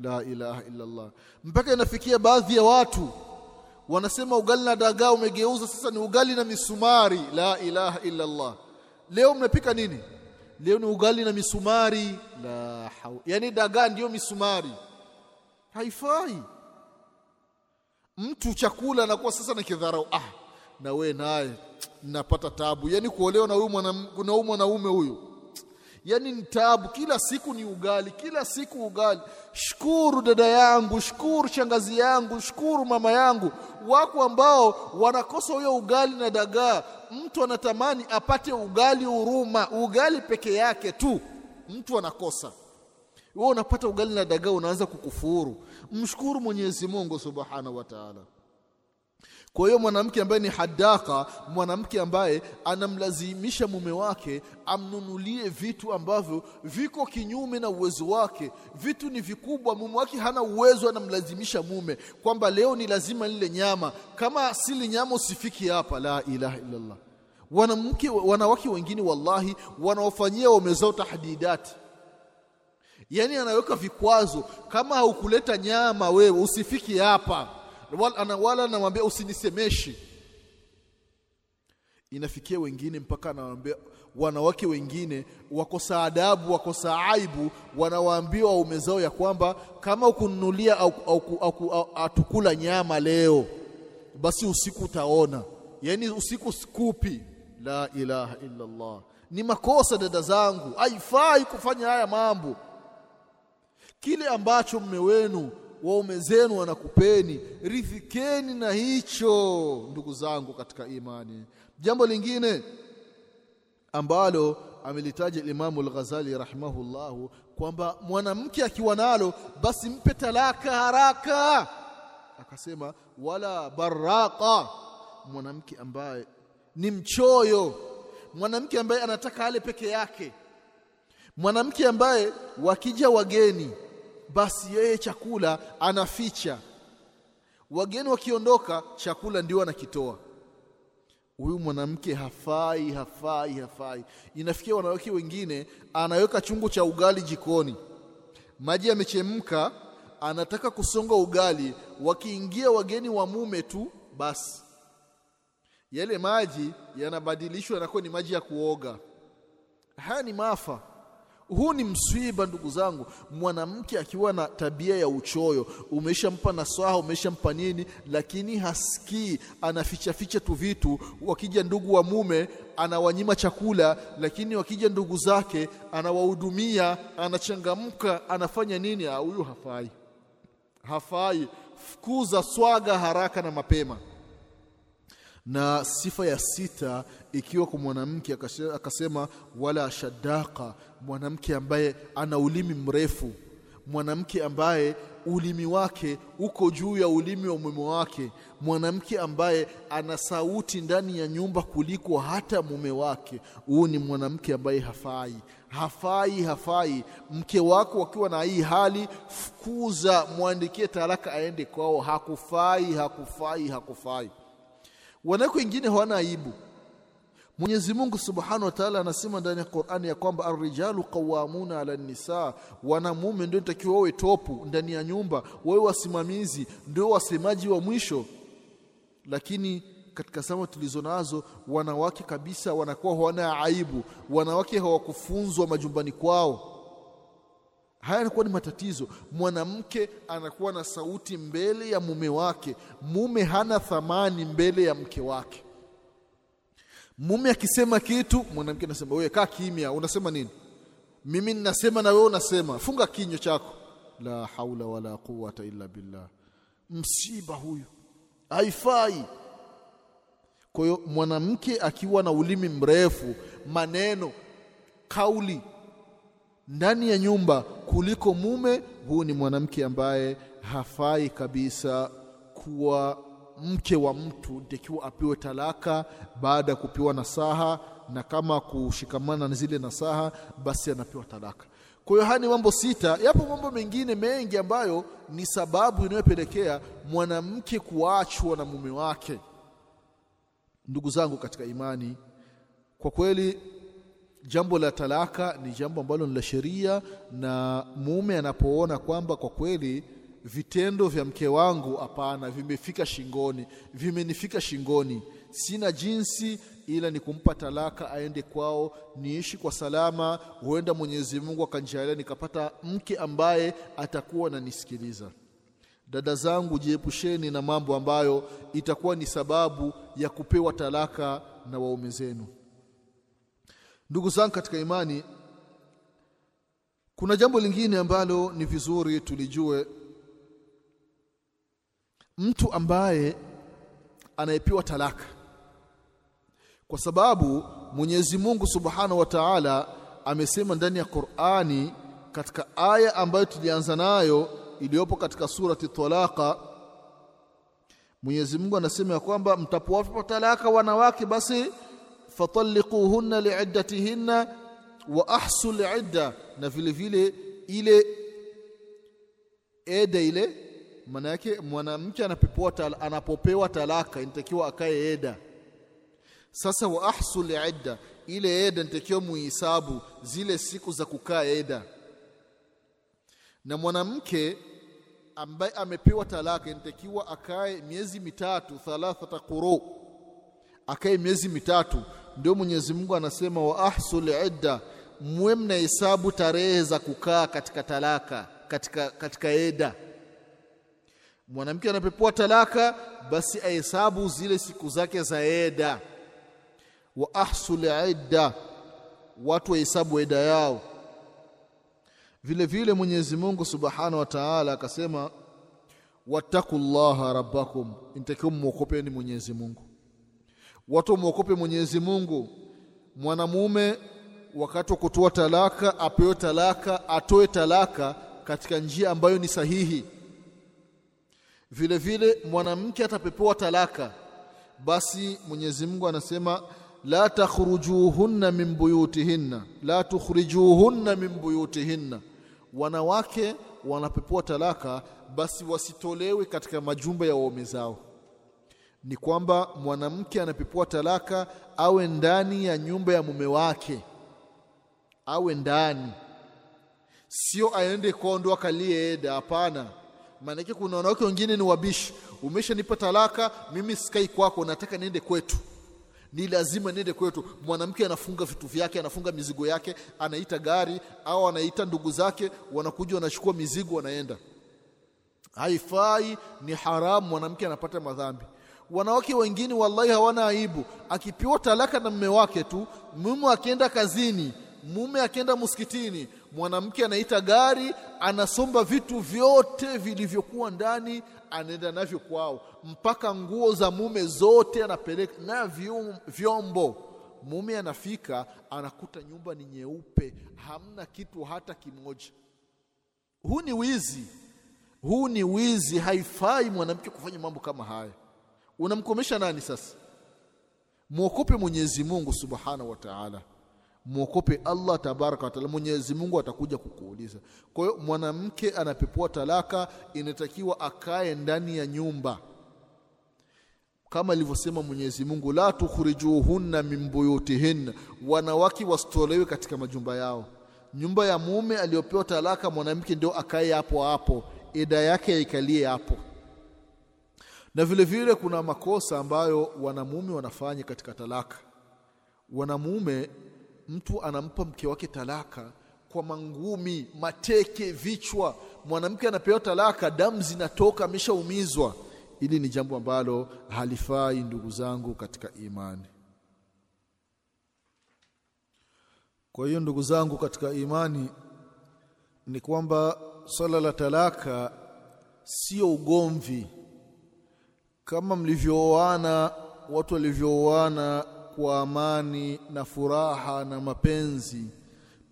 La ilaha illallah. Mpaka inafikia baadhi ya watu wanasema ugali na dagaa umegeuza sasa ni ugali na misumari. La ilaha illallah. Leo mmepika nini leo ni ugali na misumari. La hau yani dagaa ndiyo misumari. Haifai. Mtu chakula anakuwa sasa na kidharau ah na we naye napata tabu. Yani kuolewa na huyu mwanaume huyu yani ni taabu, kila siku ni ugali kila siku ugali. Shukuru dada yangu shukuru shangazi yangu shukuru mama yangu. Wako ambao wanakosa huyo ugali na dagaa mtu anatamani apate ugali huruma ugali peke yake tu. Mtu anakosa. Wewe unapata ugali na dagaa unaanza kukufuru. Mshukuru Mwenyezi Mungu Subhanahu wa Ta'ala kwa hiyo mwanamke ambaye ni hadaka mwanamke ambaye anamlazimisha mume wake amnunulie vitu ambavyo viko kinyume na uwezo wake. Vitu ni vikubwa mume wake hana uwezo anamlazimisha mume. Kwamba leo ni lazima lile nyama. Kama sili nyama usifiki hapa. La ilaha illallah. Wanamke wanawake wengine wallahi wanaofanyia waume zao tahdidati yaani anaweka vikwazo. Kama haukuleta nyama wewe usifiki hapa wala wala anamwambia usinisemeshi. Inafikia wengine mpaka anawaambia wanawake wengine wakosa adabu wakosa aibu wanawaambia waume zao ya kwamba kama ukununulia atukula nyama leo basi usiku utaona. Yani usiku sikupi. La ilaha illa Allah ni makosa dada zangu. Haifai kufanya haya mambo. Kile ambacho mme wenu waume zenu wanakupeni. Ridhikeni na hicho ndugu zangu katika imani. Jambo lingine ambalo amelitaja Imamu al-Ghazali rahimahullahu kwamba mwanamke akiwa nalo basi mpe talaka haraka. Akasema wala baraka mwanamke ambaye ni mchoyo. Mwanamke ambaye anataka ale peke yake. Mwanamke ambaye wakija wageni basi yeye chakula anaficha. Wageni wakiondoka chakula ndio anakitoa. Huyu mwanamke hafai hafai hafai. Inafikia wanawake wengine anaweka chungu cha ugali jikoni. Maji yamechemka anataka kusonga ugali. Wakiingia wageni wa mume tu basi. Yale maji yanabadilishwa yanakuwa ni maji ya kuoga. Haya ni maafa huu ni mswiba ndugu zangu. Mwanamke akiwa na tabia ya uchoyo umeshampa nasaha umeshampa nini lakini hasikii anafichaficha tu vitu. Wakija ndugu wa mume anawanyima chakula lakini wakija ndugu zake anawahudumia anachangamka anafanya nini? Huyu hafai. Hafai. Fukuza swaga haraka na mapema na sifa ya sita ikiwa kwa mwanamke akasema wala shadaka mwanamke ambaye ana ulimi mrefu. Mwanamke ambaye ulimi wake uko juu ya ulimi wa mume wake. Mwanamke ambaye ana sauti ndani ya nyumba kuliko hata mume wake. Huu ni mwanamke ambaye hafai. Hafai hafai. Mke wako akiwa na hii hali fukuza mwandikie talaka aende kwao. Hakufai hakufai hakufai wanawake wengine hawana aibu Mwenyezi Mungu Subhanahu wa Ta'ala anasema ndani ya Qur'ani ya kwamba ar-rijalu qawwamuna 'ala an-nisa, wanamume ndio nitakiwa wawe topu ndani ya nyumba, wawe wasimamizi, ndio wasemaji wa mwisho. Lakini katika sama tulizo nazo, wanawake kabisa wanakuwa hawana aibu, wanawake hawakufunzwa majumbani kwao. Haya yanakuwa ni matatizo. Mwanamke anakuwa na sauti mbele ya mume wake. Mume hana thamani mbele ya mke wake. Mume akisema kitu mwanamke anasema wewe kaa kimya. Unasema nini? Mimi ninasema na wewe unasema. Funga kinywa chako. La haula wala quwata illa billah. Msiba huyu. Haifai. Kwa hiyo mwanamke akiwa na ulimi mrefu maneno kauli ndani ya nyumba kuliko mume huu ni mwanamke ambaye hafai kabisa kuwa mke wa mtu takiwa apiwe talaka baada ya kupiwa nasaha na kama kushikamana na zile nasaha basi anapiwa talaka. Kwa hiyo haya ni mambo sita. Yapo mambo mengine mengi ambayo ni sababu inayopelekea mwanamke kuachwa na mume wake. Ndugu zangu katika imani kwa kweli jambo la talaka ni jambo ambalo ni la sheria na mume anapoona kwamba kwa kweli vitendo vya mke wangu hapana vimefika shingoni vimenifika shingoni sina jinsi ila ni kumpa talaka aende kwao niishi kwa salama huenda Mwenyezi Mungu akanjalia nikapata mke ambaye atakuwa ananisikiliza. Dada zangu jiepusheni na mambo ambayo itakuwa ni sababu ya kupewa talaka na waume zenu ndugu zangu katika imani kuna jambo lingine ambalo ni vizuri tulijue. Mtu ambaye anayepewa talaka kwa sababu Mwenyezi Mungu Subhanahu wa Ta'ala amesema ndani ya Qur'ani katika aya ambayo tulianza nayo iliyopo katika surati Talaqa Mwenyezi Mungu anasema ya kwamba mtapowapa talaka wanawake basi fatalliquhunna liiddatihinna wa ahsul liidda na vile vile ile eda ile maana yake mwanamke anapopewa tal, anapopewa talaka inatakiwa akae eda sasa wa ahsul idda ile eda nitakiwa muhisabu zile siku za kukaa eda na mwanamke ambaye amepewa talaka inatakiwa akae miezi mitatu thalathata quru akae miezi mitatu ndio Mwenyezi Mungu anasema wa ahsul idda muwe mnahesabu tarehe za kukaa katika talaka katika, katika eda. Mwanamke anapepua talaka basi ahesabu zile siku zake za eda. Wa ahsul idda watu wahesabu eda yao. Vile vile Mwenyezi Mungu Subhanahu wa Ta'ala akasema wattaqullaha rabbakum intakiwa muokopeni Mwenyezi Mungu watu muokope Mwenyezi Mungu. Mwanamume wakati wa kutoa talaka apewe talaka atoe talaka katika njia ambayo ni sahihi. Vile vile mwanamke atapepewa talaka basi Mwenyezi Mungu anasema la takhrujuhunna min buyutihinna. La tukhrijuhunna min buyutihinna. Wanawake wanapepewa talaka basi wasitolewe katika majumba ya waume zao ni kwamba mwanamke anapepewa talaka awe ndani ya nyumba ya mume wake. Awe ndani. Sio aende kondo akalie eda hapana. Maanake kuna wanawake wengine ni wabishi. Umeshanipa talaka mimi sikai kwako nataka niende kwetu. Ni lazima niende kwetu. Mwanamke anafunga vitu vyake anafunga mizigo yake anaita gari au anaita ndugu zake wanakuja wanachukua mizigo wanaenda. Haifai ni haramu mwanamke anapata madhambi wanawake wengine wallahi hawana aibu. Akipiwa talaka na mume wake tu mume akienda kazini mume akienda msikitini mwanamke anaita gari anasomba vitu vyote vilivyokuwa ndani anaenda navyo kwao. Mpaka nguo za mume zote anapeleka na vyombo. Mume anafika anakuta nyumba ni nyeupe hamna kitu hata kimoja. Huu ni wizi. Huu ni wizi. Haifai mwanamke kufanya mambo kama haya unamkomesha nani sasa? Mwokope Mwenyezi Mungu Subhanahu wa Ta'ala. Mwokope Allah tabaraka wa Mwenyezi Mungu atakuja kukuuliza. Kwa hiyo mwanamke anapepoa talaka inatakiwa akae ndani ya nyumba. Kama alivyosema Mwenyezi Mungu la tukhrijuhunna min buyutihinna. Wanawake wasitolewe katika majumba yao. Nyumba ya mume aliyopewa talaka mwanamke ndio akae hapo hapo. Ida yake yaikalie hapo na vile vile kuna makosa ambayo wanamume wanafanya katika talaka. Wanamume mtu anampa mke wake talaka kwa mangumi mateke vichwa. Mwanamke anapewa talaka damu zinatoka ameshaumizwa. Hili ni jambo ambalo halifai ndugu zangu katika imani. Kwa hiyo ndugu zangu katika imani ni kwamba swala la talaka sio ugomvi kama mlivyooana watu walivyooana kwa amani na furaha na mapenzi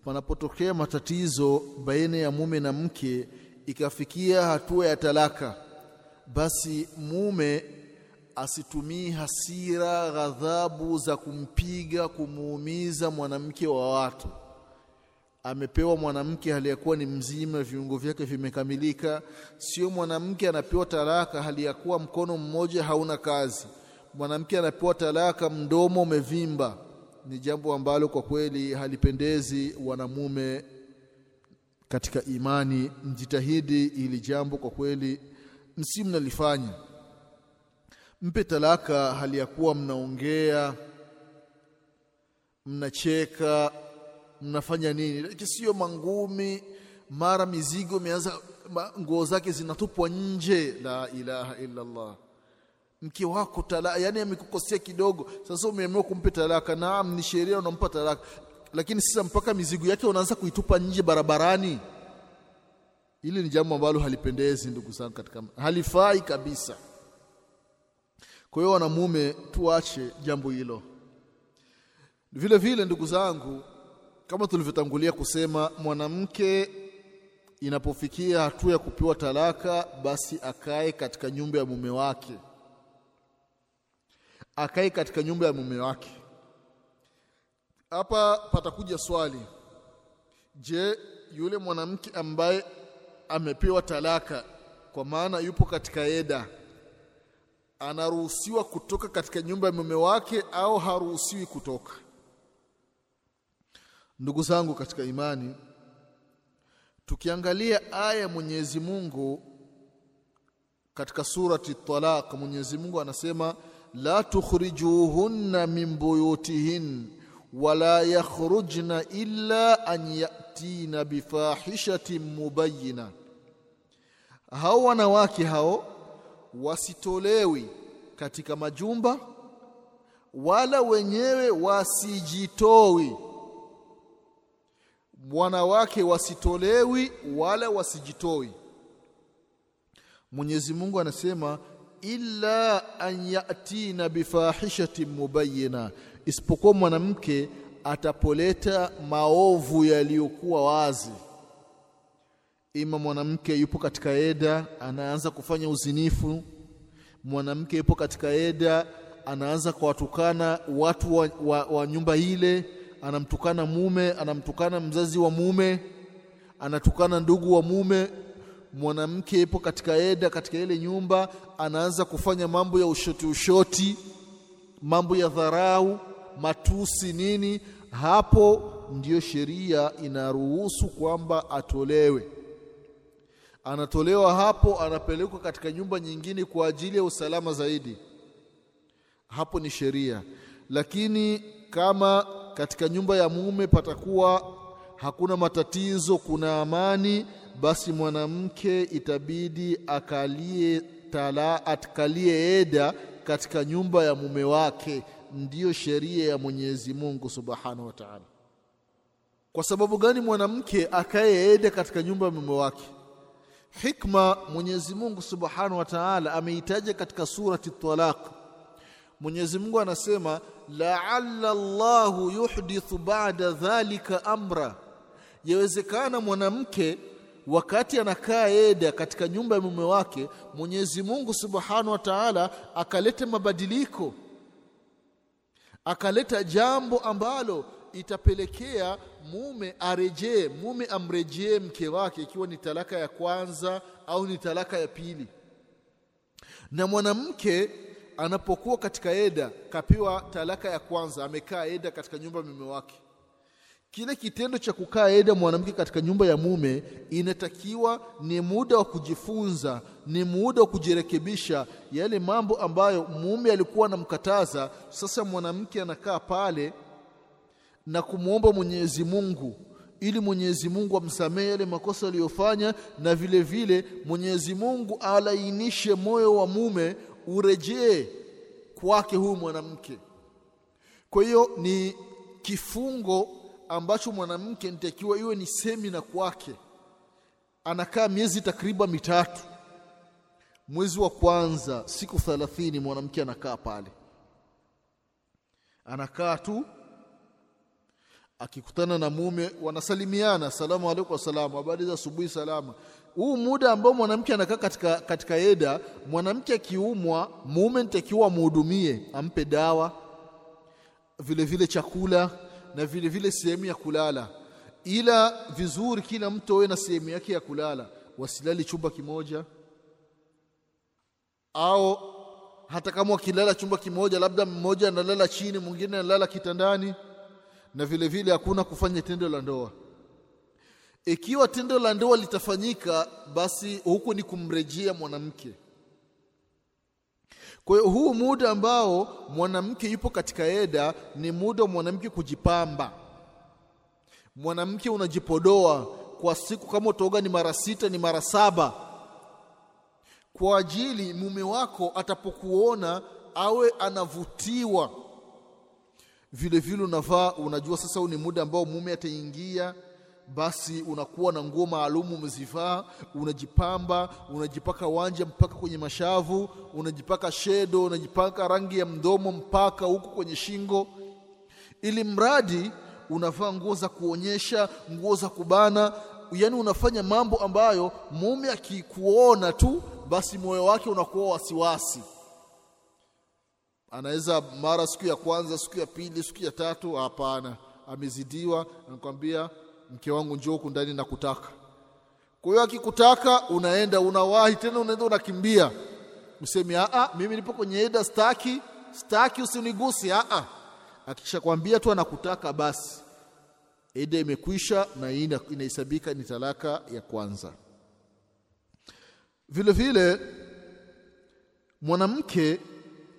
panapotokea matatizo baina ya mume na mke ikafikia hatua ya talaka basi mume asitumii hasira ghadhabu za kumpiga kumuumiza mwanamke wa watu amepewa mwanamke aliyekuwa ni mzima viungo vyake vimekamilika. Sio mwanamke anapewa talaka hali ya kuwa mkono mmoja hauna kazi. Mwanamke anapewa talaka mdomo umevimba. Ni jambo ambalo kwa kweli halipendezi wanamume katika imani. Mjitahidi ili jambo kwa kweli msi mnalifanya mpe talaka hali ya kuwa mnaongea mnacheka mnafanya nini? Sio mangumi mara mizigo imeanza nguo zake zinatupwa nje. La ilaha illa Allah mke wako talaka yani amekukosea kidogo. Sasa umeamua kumpa talaka. Naam ni sheria unampa talaka. Lakini sasa mpaka mizigo yake unaanza kuitupa nje barabarani. Hili ni jambo ambalo halipendezi ndugu zangu katika halifai kabisa. Kwa hiyo wanamume tuache jambo hilo. Vile vile ndugu zangu kama tulivyotangulia kusema mwanamke inapofikia hatua ya kupewa talaka basi akae katika nyumba ya mume wake. Akae katika nyumba ya mume wake. Hapa patakuja swali. Je yule mwanamke ambaye amepewa talaka kwa maana yupo katika eda anaruhusiwa kutoka katika nyumba ya mume wake au haruhusiwi kutoka ndugu zangu katika imani tukiangalia aya ya Mwenyezi Mungu katika surati Talaq Mwenyezi Mungu anasema la tukhrijuhunna min buyutihin wala yakhrujna illa an yatina bifahishatin mubayyina. Hao wanawake hao wasitolewi katika majumba wala wenyewe wasijitowi wanawake wasitolewi wala wasijitoi. Mwenyezi Mungu anasema illa an yatina bifahishatin mubayyina isipokuwa mwanamke atapoleta maovu yaliyokuwa wazi. Ima mwanamke yupo katika eda anaanza kufanya uzinifu. Mwanamke yupo katika eda anaanza kuwatukana watu wa, wa, wa nyumba ile anamtukana mume anamtukana mzazi wa mume anatukana ndugu wa mume mwanamke yupo katika eda katika ile nyumba anaanza kufanya mambo ya ushoti ushoti mambo ya dharau matusi nini hapo ndiyo sheria inaruhusu kwamba atolewe. Anatolewa hapo anapelekwa katika nyumba nyingine kwa ajili ya usalama zaidi. Hapo ni sheria. Lakini kama katika nyumba ya mume patakuwa hakuna matatizo kuna amani basi mwanamke itabidi akalie tala atakalie eda katika nyumba ya mume wake. Ndiyo sheria ya Mwenyezi Mungu Subhanahu wa Ta'ala. Kwa sababu gani mwanamke akae eda katika nyumba ya mume wake? Hikma Mwenyezi Mungu Subhanahu wa Ta'ala ameitaja katika surati Talaq Mwenyezi Mungu anasema la'alla Allahu yuhdithu ba'da dhalika amra. Yawezekana mwanamke wakati anakaa eda katika nyumba ya mume wake Mwenyezi Mungu Subhanahu wa Ta'ala akaleta mabadiliko. Akaleta jambo ambalo itapelekea mume arejee mume amrejee mke wake ikiwa ni talaka ya kwanza au ni talaka ya pili. Na mwanamke anapokuwa katika eda kapewa talaka ya kwanza amekaa eda katika nyumba mume wake. Kile kitendo cha kukaa eda mwanamke katika nyumba ya mume inatakiwa ni muda wa kujifunza ni muda wa kujirekebisha yale mambo ambayo mume alikuwa anamkataza. Sasa mwanamke anakaa pale na kumwomba Mwenyezi Mungu ili Mwenyezi Mungu amsamehe yale makosa aliyofanya na vile vile Mwenyezi Mungu alainishe moyo wa mume urejee kwake huyu mwanamke. Kwa hiyo ni kifungo ambacho mwanamke nitakiwa iwe ni semina kwake. Anakaa miezi takriban mitatu. Mwezi wa kwanza siku thelathini mwanamke anakaa pale. Anakaa tu akikutana na mume wanasalimiana salamu alaikum, salamu habari za asubuhi salama huu muda ambao mwanamke anakaa katika, katika eda mwanamke akiumwa mume nitakiwa amhudumie ampe dawa vile vile chakula na vile vile sehemu ya kulala. Ila vizuri kila mtu awe na sehemu yake ya kulala. Wasilali chumba kimoja. Au hata kama wakilala chumba kimoja labda mmoja analala chini mwingine analala kitandani. Na vile vile hakuna kufanya tendo la ndoa ikiwa tendo la ndoa litafanyika basi huku ni kumrejea mwanamke. Kwa hiyo huu muda ambao mwanamke yupo katika eda ni muda wa mwanamke kujipamba. Mwanamke unajipodoa kwa siku kama utaoga ni mara sita ni mara saba. Kwa ajili mume wako atapokuona awe anavutiwa. Vile vile unavaa unajua sasa huu ni muda ambao mume ataingia basi unakuwa na nguo maalum umezivaa unajipamba unajipaka wanja mpaka kwenye mashavu unajipaka shedo unajipaka rangi ya mdomo mpaka huku kwenye shingo. Ili mradi unavaa nguo za kuonyesha nguo za kubana yani unafanya mambo ambayo mume akikuona tu basi moyo wake unakuwa wasiwasi. Anaweza mara siku ya kwanza siku ya pili siku ya tatu hapana. Amezidiwa anakwambia mke wangu njoo huku ndani nakutaka kwa hiyo akikutaka unaenda unawahi tena unaenda unakimbia. Msemi a mimi nipo kwenye eda staki staki usinigusi a akishakwambia tu anakutaka basi eda imekwisha na hii inahesabika ni talaka ya kwanza. Vile vile mwanamke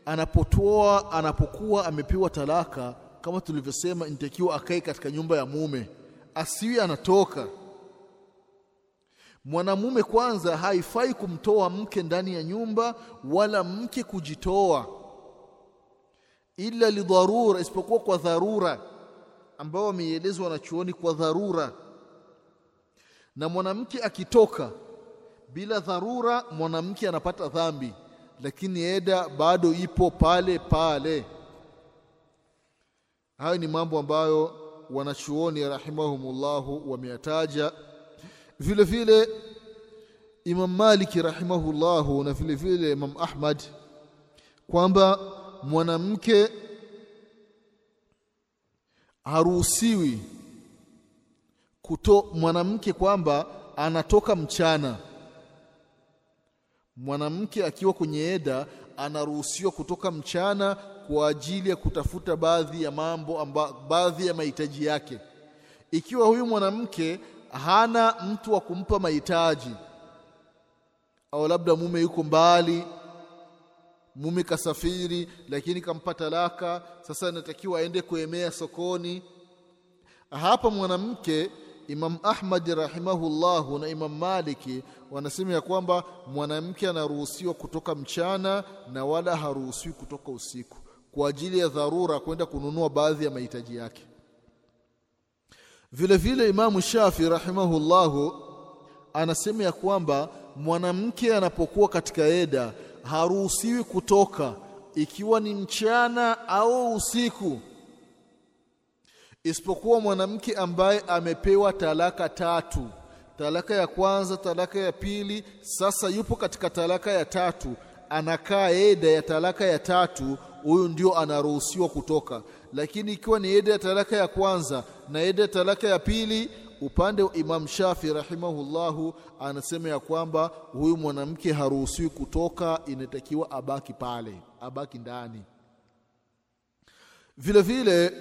anapotoa anapokuwa amepewa talaka kama tulivyosema inatakiwa akae katika nyumba ya mume asiwi anatoka. Mwanamume kwanza haifai kumtoa mke ndani ya nyumba wala mke kujitoa ila lidharura isipokuwa kwa dharura ambao wameelezwa wanachuoni kwa dharura. Na mwanamke akitoka bila dharura mwanamke anapata dhambi lakini eda bado ipo pale pale. Hayo ni mambo ambayo wanachuoni rahimahumullahu wameyataja. Vile vile Imam Maliki rahimahullahu na vile vile Imam Ahmad kwamba mwanamke haruhusiwi kuto mwanamke kwamba anatoka mchana. Mwanamke akiwa kwenye eda anaruhusiwa kutoka mchana kwa ajili ya kutafuta baadhi ya mambo amba, baadhi ya mahitaji yake. Ikiwa huyu mwanamke hana mtu wa kumpa mahitaji au labda mume yuko mbali mume kasafiri lakini kampa talaka sasa anatakiwa aende kuemea sokoni. Hapa mwanamke Imam Ahmad rahimahullahu na Imam Maliki wanasema ya kwamba mwanamke anaruhusiwa kutoka mchana na wala haruhusiwi kutoka usiku kwa ajili ya dharura kwenda kununua baadhi ya mahitaji yake. Vile vile Imamu Shafi rahimahullahu anasema ya kwamba mwanamke anapokuwa katika eda haruhusiwi kutoka ikiwa ni mchana au usiku isipokuwa mwanamke ambaye amepewa talaka tatu talaka ya kwanza talaka ya pili sasa yupo katika talaka ya tatu anakaa eda ya talaka ya tatu huyu ndio anaruhusiwa kutoka. Lakini ikiwa ni eda ya talaka ya kwanza na eda ya talaka ya pili upande wa Imam Shafi rahimahullahu anasema ya kwamba huyu mwanamke haruhusiwi kutoka inatakiwa abaki pale abaki ndani. Vile vile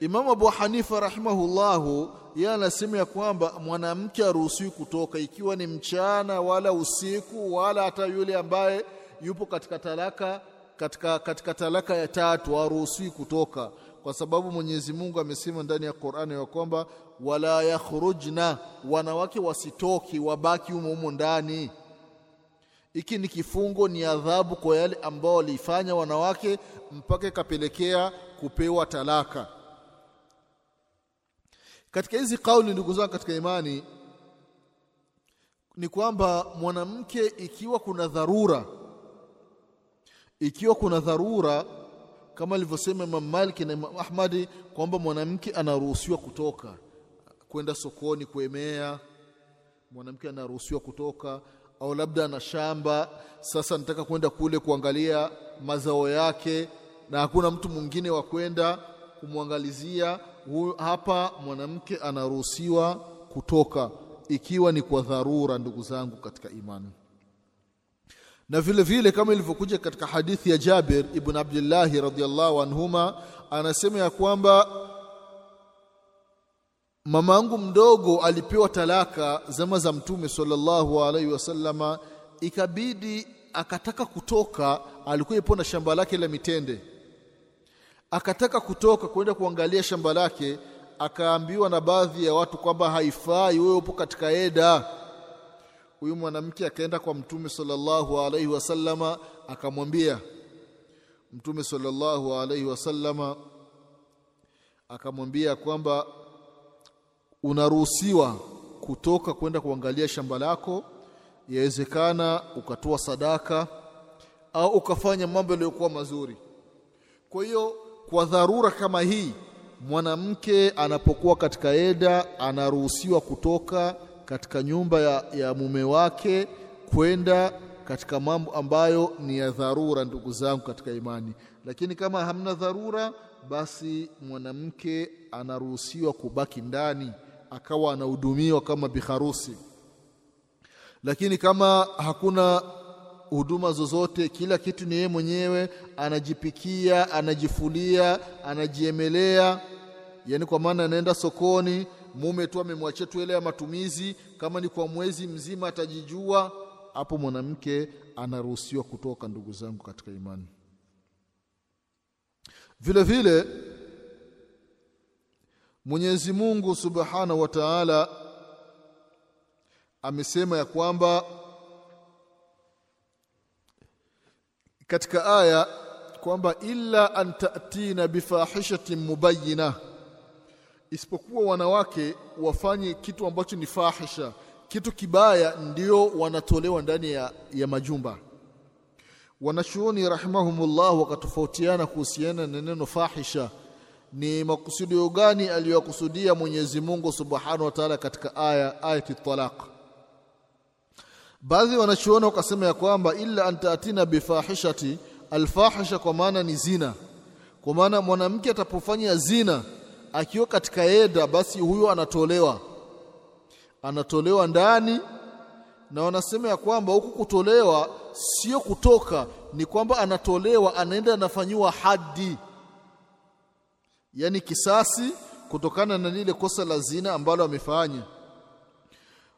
Imam Abu Hanifa rahimahullahu yeye anasema ya kwamba mwanamke haruhusiwi kutoka ikiwa ni mchana wala usiku wala hata yule ambaye yupo katika talaka katika, katika talaka ya tatu haruhusiwi kutoka kwa sababu Mwenyezi Mungu amesema ndani ya Qur'ani ya kwamba wala yakhrujna, wanawake wasitoki, wabaki humo humo ndani. Hiki ni kifungo, ni adhabu kwa yale ambao walifanya wanawake mpaka ikapelekea kupewa talaka. Katika hizi kauli, ndugu zangu katika imani, ni kwamba mwanamke ikiwa kuna dharura, ikiwa kuna dharura kama alivyosema Imam Malik na Imam Ahmadi kwamba mwanamke anaruhusiwa kutoka kwenda sokoni kuemea, mwanamke anaruhusiwa kutoka, au labda ana shamba sasa, nataka kwenda kule kuangalia mazao yake na hakuna mtu mwingine wa kwenda kumwangalizia. Hapa mwanamke anaruhusiwa kutoka ikiwa ni kwa dharura, ndugu zangu katika imani na vile vile kama ilivyokuja katika hadithi ya Jabir ibn Abdillahi radhiyallahu anhuma, anasema ya kwamba mamangu mdogo alipewa talaka zama za Mtume sallallahu alaihi wasallama, ikabidi akataka kutoka. Alikuwa ipo na shamba lake la mitende, akataka kutoka kwenda kuangalia shamba lake, akaambiwa na baadhi ya watu kwamba haifai, wewe upo katika eda Huyu mwanamke akaenda kwa Mtume sallallahu alaihi wasallama, akamwambia Mtume sallallahu alaihi wasallama akamwambia kwamba unaruhusiwa kutoka kwenda kuangalia shamba lako, yawezekana ukatoa sadaka au ukafanya mambo yaliyokuwa mazuri. Kwa hiyo kwa dharura kama hii, mwanamke anapokuwa katika eda anaruhusiwa kutoka katika nyumba ya, ya mume wake kwenda katika mambo ambayo ni ya dharura, ndugu zangu katika imani. Lakini kama hamna dharura, basi mwanamke anaruhusiwa kubaki ndani akawa anahudumiwa kama biharusi. Lakini kama hakuna huduma zozote, kila kitu ni yeye mwenyewe, anajipikia, anajifulia, anajiemelea, yani kwa maana anaenda sokoni mume tu amemwachia tu ile ya matumizi, kama ni kwa mwezi mzima atajijua. Hapo mwanamke anaruhusiwa kutoka, ndugu zangu katika imani. Vile vile Mwenyezi Mungu Subhanahu wa Ta'ala amesema ya kwamba katika aya kwamba illa an ta'tina bifahishatin mubayyinah isipokuwa wanawake wafanye kitu ambacho ni fahisha, kitu kibaya, ndio wanatolewa ndani ya, ya majumba. Wanachuoni rahimahumullah wakatofautiana kuhusiana na neno fahisha, ni makusudio gani aliyokusudia Mwenyezi Mungu Subhanahu wa Ta'ala katika aya ayati talaq. Baadhi wanachuoni wakasema ya kwamba illa an taatina bifahishati, alfahisha kwa maana ni zina, kwa maana mwanamke atapofanya zina akiwa katika eda basi huyo anatolewa. Anatolewa ndani, na wanasema ya kwamba huku kutolewa sio kutoka, ni kwamba anatolewa, anaenda anafanyiwa hadi, yaani kisasi, kutokana na lile kosa la zina ambalo amefanya.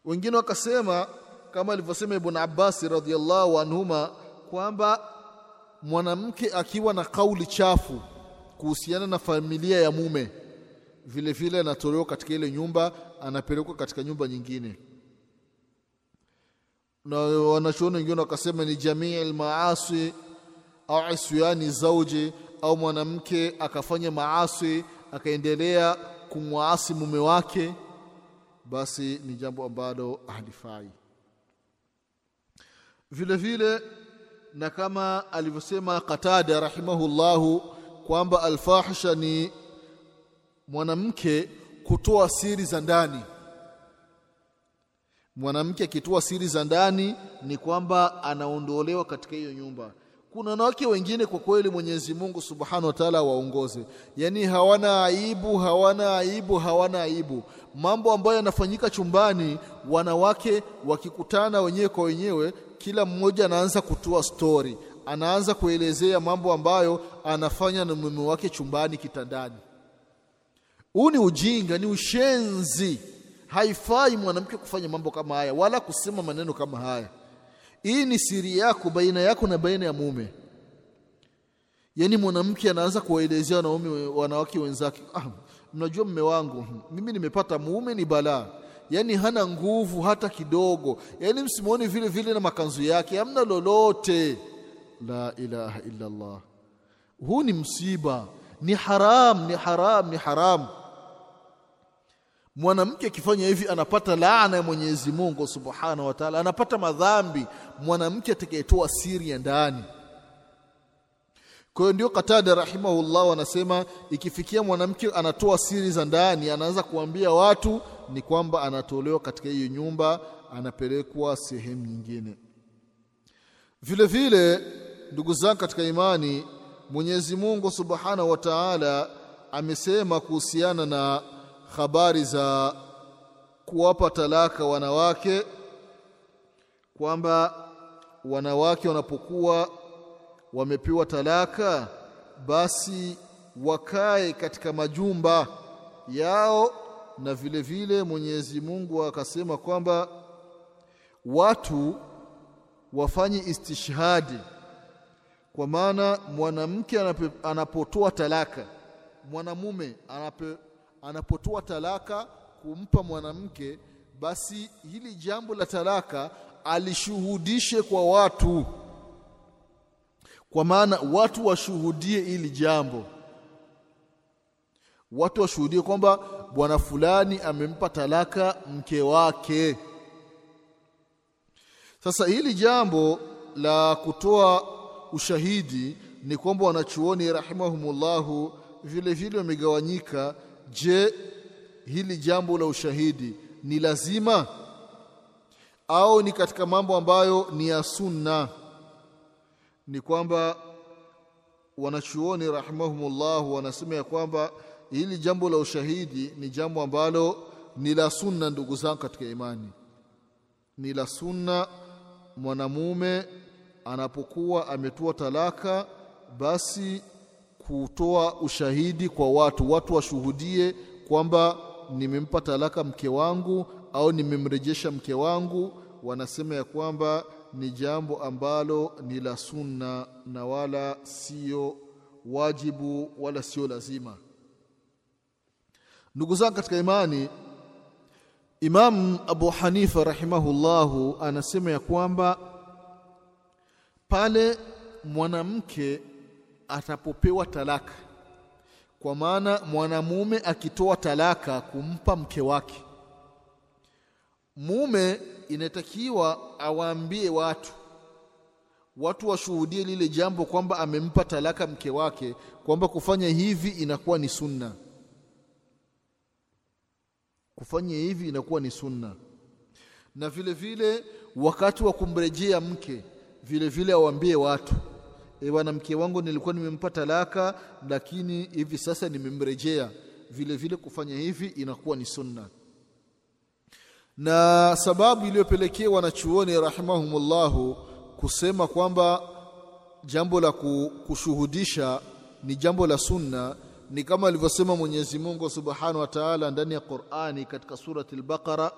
Wengine wakasema kama alivyosema Ibn Abbas radhiallahu anhuma kwamba mwanamke akiwa na kauli chafu kuhusiana na familia ya mume vile vile anatolewa katika ile nyumba, anapelekwa katika nyumba nyingine. Na wanachuoni wengine wakasema ni jamii almaasi au isyani zauji, au mwanamke akafanya maasi akaendelea kumwasi mume wake, basi ni jambo ambalo halifai. Vile vile na kama alivyosema Qatada rahimahullahu kwamba alfahisha ni mwanamke kutoa siri za ndani. Mwanamke akitoa siri za ndani ni kwamba anaondolewa katika hiyo nyumba. Kuna wanawake wengine kwa kweli Mwenyezi Mungu Subhanahu wa Ta'ala waongoze, yaani hawana aibu, hawana aibu, hawana aibu. Mambo ambayo yanafanyika chumbani, wanawake wakikutana wenyewe kwa wenyewe, kila mmoja anaanza kutoa stori, anaanza kuelezea mambo ambayo anafanya na mume wake chumbani, kitandani. Huu ni ujinga, ni ushenzi. Haifai mwanamke kufanya mambo kama haya, wala kusema maneno kama haya. Hii ni siri yako baina yako na baina ya mume. yaani mwanamke anaanza kuwaelezea wanaume wanawake wenzake ah, mnajua mme wangu mimi nimepata mume ni balaa yaani hana nguvu hata kidogo yaani msimwoni vile vile na makanzu yake hamna lolote la ilaha illa Allah huu ni msiba ni haram ni haram ni haram mwanamke akifanya hivi anapata laana ya Mwenyezi Mungu Subhanahu wa Ta'ala. Anapata madhambi mwanamke atakayetoa siri ya ndani. Kwa hiyo ndio Katada rahimahullah anasema ikifikia mwanamke anatoa siri za ndani anaanza kuambia watu ni kwamba anatolewa katika hiyo nyumba anapelekwa sehemu nyingine. Vile vile ndugu zangu katika imani Mwenyezi Mungu Subhanahu wa Ta'ala amesema kuhusiana na habari za kuwapa talaka wanawake kwamba wanawake wanapokuwa wamepewa talaka basi wakae katika majumba yao na vile vile Mwenyezi Mungu akasema kwamba watu wafanye istishhadi. Kwa maana mwanamke anapotoa talaka mwanamume anape, anapotoa talaka kumpa mwanamke basi hili jambo la talaka alishuhudishe kwa watu. Kwa maana watu washuhudie hili jambo. Watu washuhudie kwamba bwana fulani amempa talaka mke wake. Sasa hili jambo la kutoa ushahidi ni kwamba wanachuoni rahimahumullahu vile vile wamegawanyika je hili jambo la ushahidi ni lazima? Au ni katika mambo ambayo ni ya sunna? Ni kwamba wanachuoni rahimahumullah wanasema ya kwamba hili jambo la ushahidi ni jambo ambalo ni la sunna ndugu zangu katika imani. Ni la sunna mwanamume anapokuwa ametoa talaka basi kutoa ushahidi kwa watu. Watu washuhudie kwamba nimempa talaka mke wangu au nimemrejesha mke wangu. Wanasema ya kwamba ni jambo ambalo ni la sunna na wala sio wajibu wala sio lazima. Ndugu zangu katika imani Imam Abu Hanifa rahimahullahu anasema ya kwamba pale mwanamke atapopewa talaka. Kwa maana mwanamume akitoa talaka kumpa mke wake. Mume inatakiwa awaambie watu. Watu washuhudie lile jambo kwamba amempa talaka mke wake kwamba kufanya hivi inakuwa ni sunna. Kufanya hivi inakuwa ni sunna. Na vile vile wakati wa kumrejea mke vile vile awaambie watu e bwana mke wangu nilikuwa nimempa talaka lakini hivi sasa nimemrejea. Vile vile kufanya hivi inakuwa ni sunna. Na sababu iliyopelekea wanachuoni rahimahumullahu kusema kwamba jambo la kushuhudisha ni jambo la sunna ni kama alivyosema Mwenyezi Mungu Subhanahu wa Ta'ala ndani ya Qur'ani katika surati al-Baqara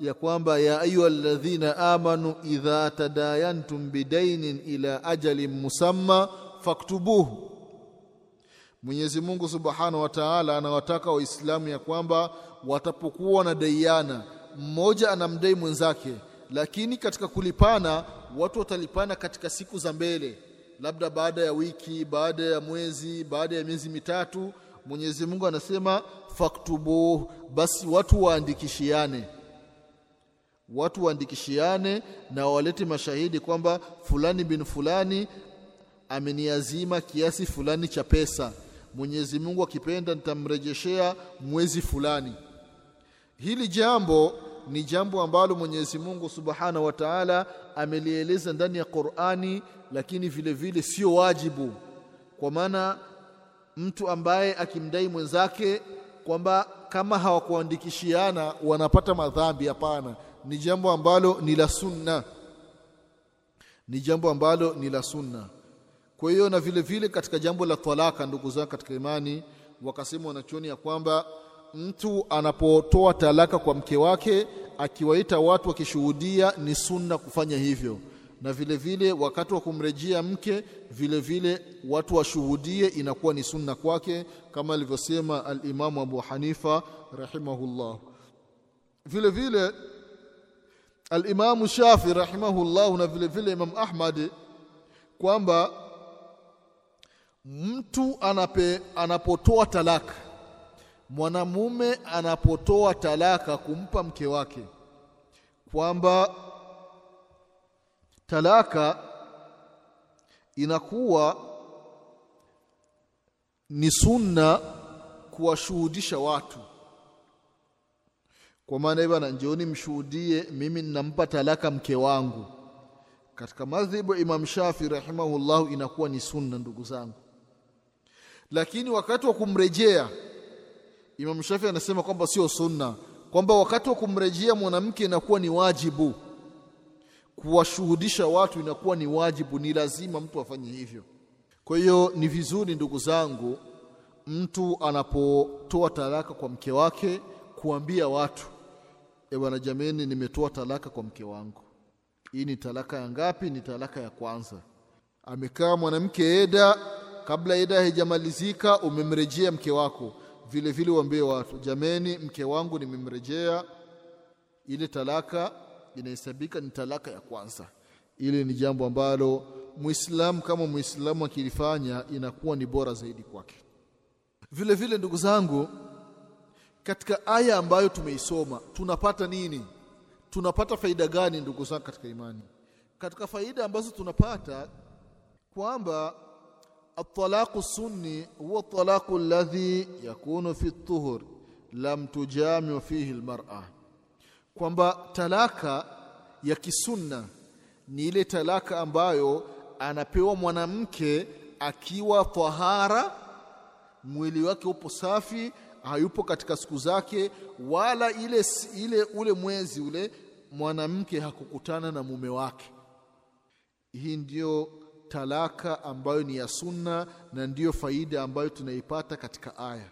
ya kwamba ya ayuha alladhina amanu idha tadayantum bidainin ila ajalin musamma faktubuhu. Mwenyezi Mungu Subhanahu wa Ta'ala anawataka waislamu ya kwamba watapokuwa na daiana mmoja anamdai mwenzake lakini katika kulipana watu watalipana katika siku za mbele. Labda baada ya wiki baada ya mwezi baada ya miezi mitatu Mwenyezi Mungu anasema faktubuhu basi watu waandikishiane watu waandikishiane na walete mashahidi kwamba fulani bin fulani ameniazima kiasi fulani cha pesa. Mwenyezi Mungu akipenda nitamrejeshea mwezi fulani. Hili jambo ni jambo ambalo Mwenyezi Mungu Subhanahu wa Ta'ala amelieleza ndani ya Qur'ani lakini vile vile sio wajibu. Kwa maana mtu ambaye akimdai mwenzake kwamba kama hawakuandikishiana wanapata madhambi hapana ni jambo ambalo ni la sunna. Ni jambo ambalo ni la sunna. Kwa hiyo na vile vile katika jambo la talaka ndugu zangu katika imani wakasema wanachoni ya kwamba mtu anapotoa talaka kwa mke wake akiwaita watu wakishuhudia ni sunna kufanya hivyo. Na vile vile wakati wa kumrejea mke vile vile watu washuhudie inakuwa ni sunna kwake kama alivyosema al-Imamu Abu Hanifa rahimahullah. Vile vile al-Imamu Shafi rahimahullah na vile vile Imam Ahmad kwamba mtu anape, anapotoa talaka mwanamume anapotoa talaka kumpa mke wake kwamba talaka inakuwa ni sunna kuwashuhudisha watu kwa maana hivyo na njooni mshuhudie mimi ninampa talaka mke wangu. Katika madhhabu Imam Shafi rahimahullah inakuwa ni sunna ndugu zangu. Lakini wakati wa kumrejea Imam Shafi anasema kwamba sio sunna kwamba wakati wa kumrejea mwanamke inakuwa ni wajibu. Kuwashuhudisha watu inakuwa ni wajibu ni lazima mtu afanye hivyo. Kwa hiyo ni vizuri ndugu zangu mtu anapotoa talaka kwa mke wake kuambia watu e jameni nimetoa talaka kwa mke wangu. Hii ni talaka ya ngapi? Ni talaka ya kwanza. Amekaa mwanamke eda kabla eda haijamalizika umemrejea mke wako. Vile vile uambie watu jameni mke wangu nimemrejea. Ile talaka inahesabika ni talaka ya kwanza. Ile ni jambo ambalo muislamu kama muislamu akilifanya inakuwa ni bora zaidi kwake. Vile vile ndugu zangu katika aya ambayo tumeisoma tunapata nini tunapata faida gani ndugu zangu katika imani katika faida ambazo tunapata kwamba الطلاق السني هو الطلاق الذي يكون في الطهر لم تجامع فيه المرأة kwamba talaka ya kisunna ni ile talaka ambayo anapewa mwanamke akiwa tahara mwili wake upo safi hayupo katika siku zake wala ile, ile ule mwezi ule mwanamke hakukutana na mume wake. Hii ndiyo talaka ambayo ni ya sunna na ndiyo faida ambayo tunaipata katika aya.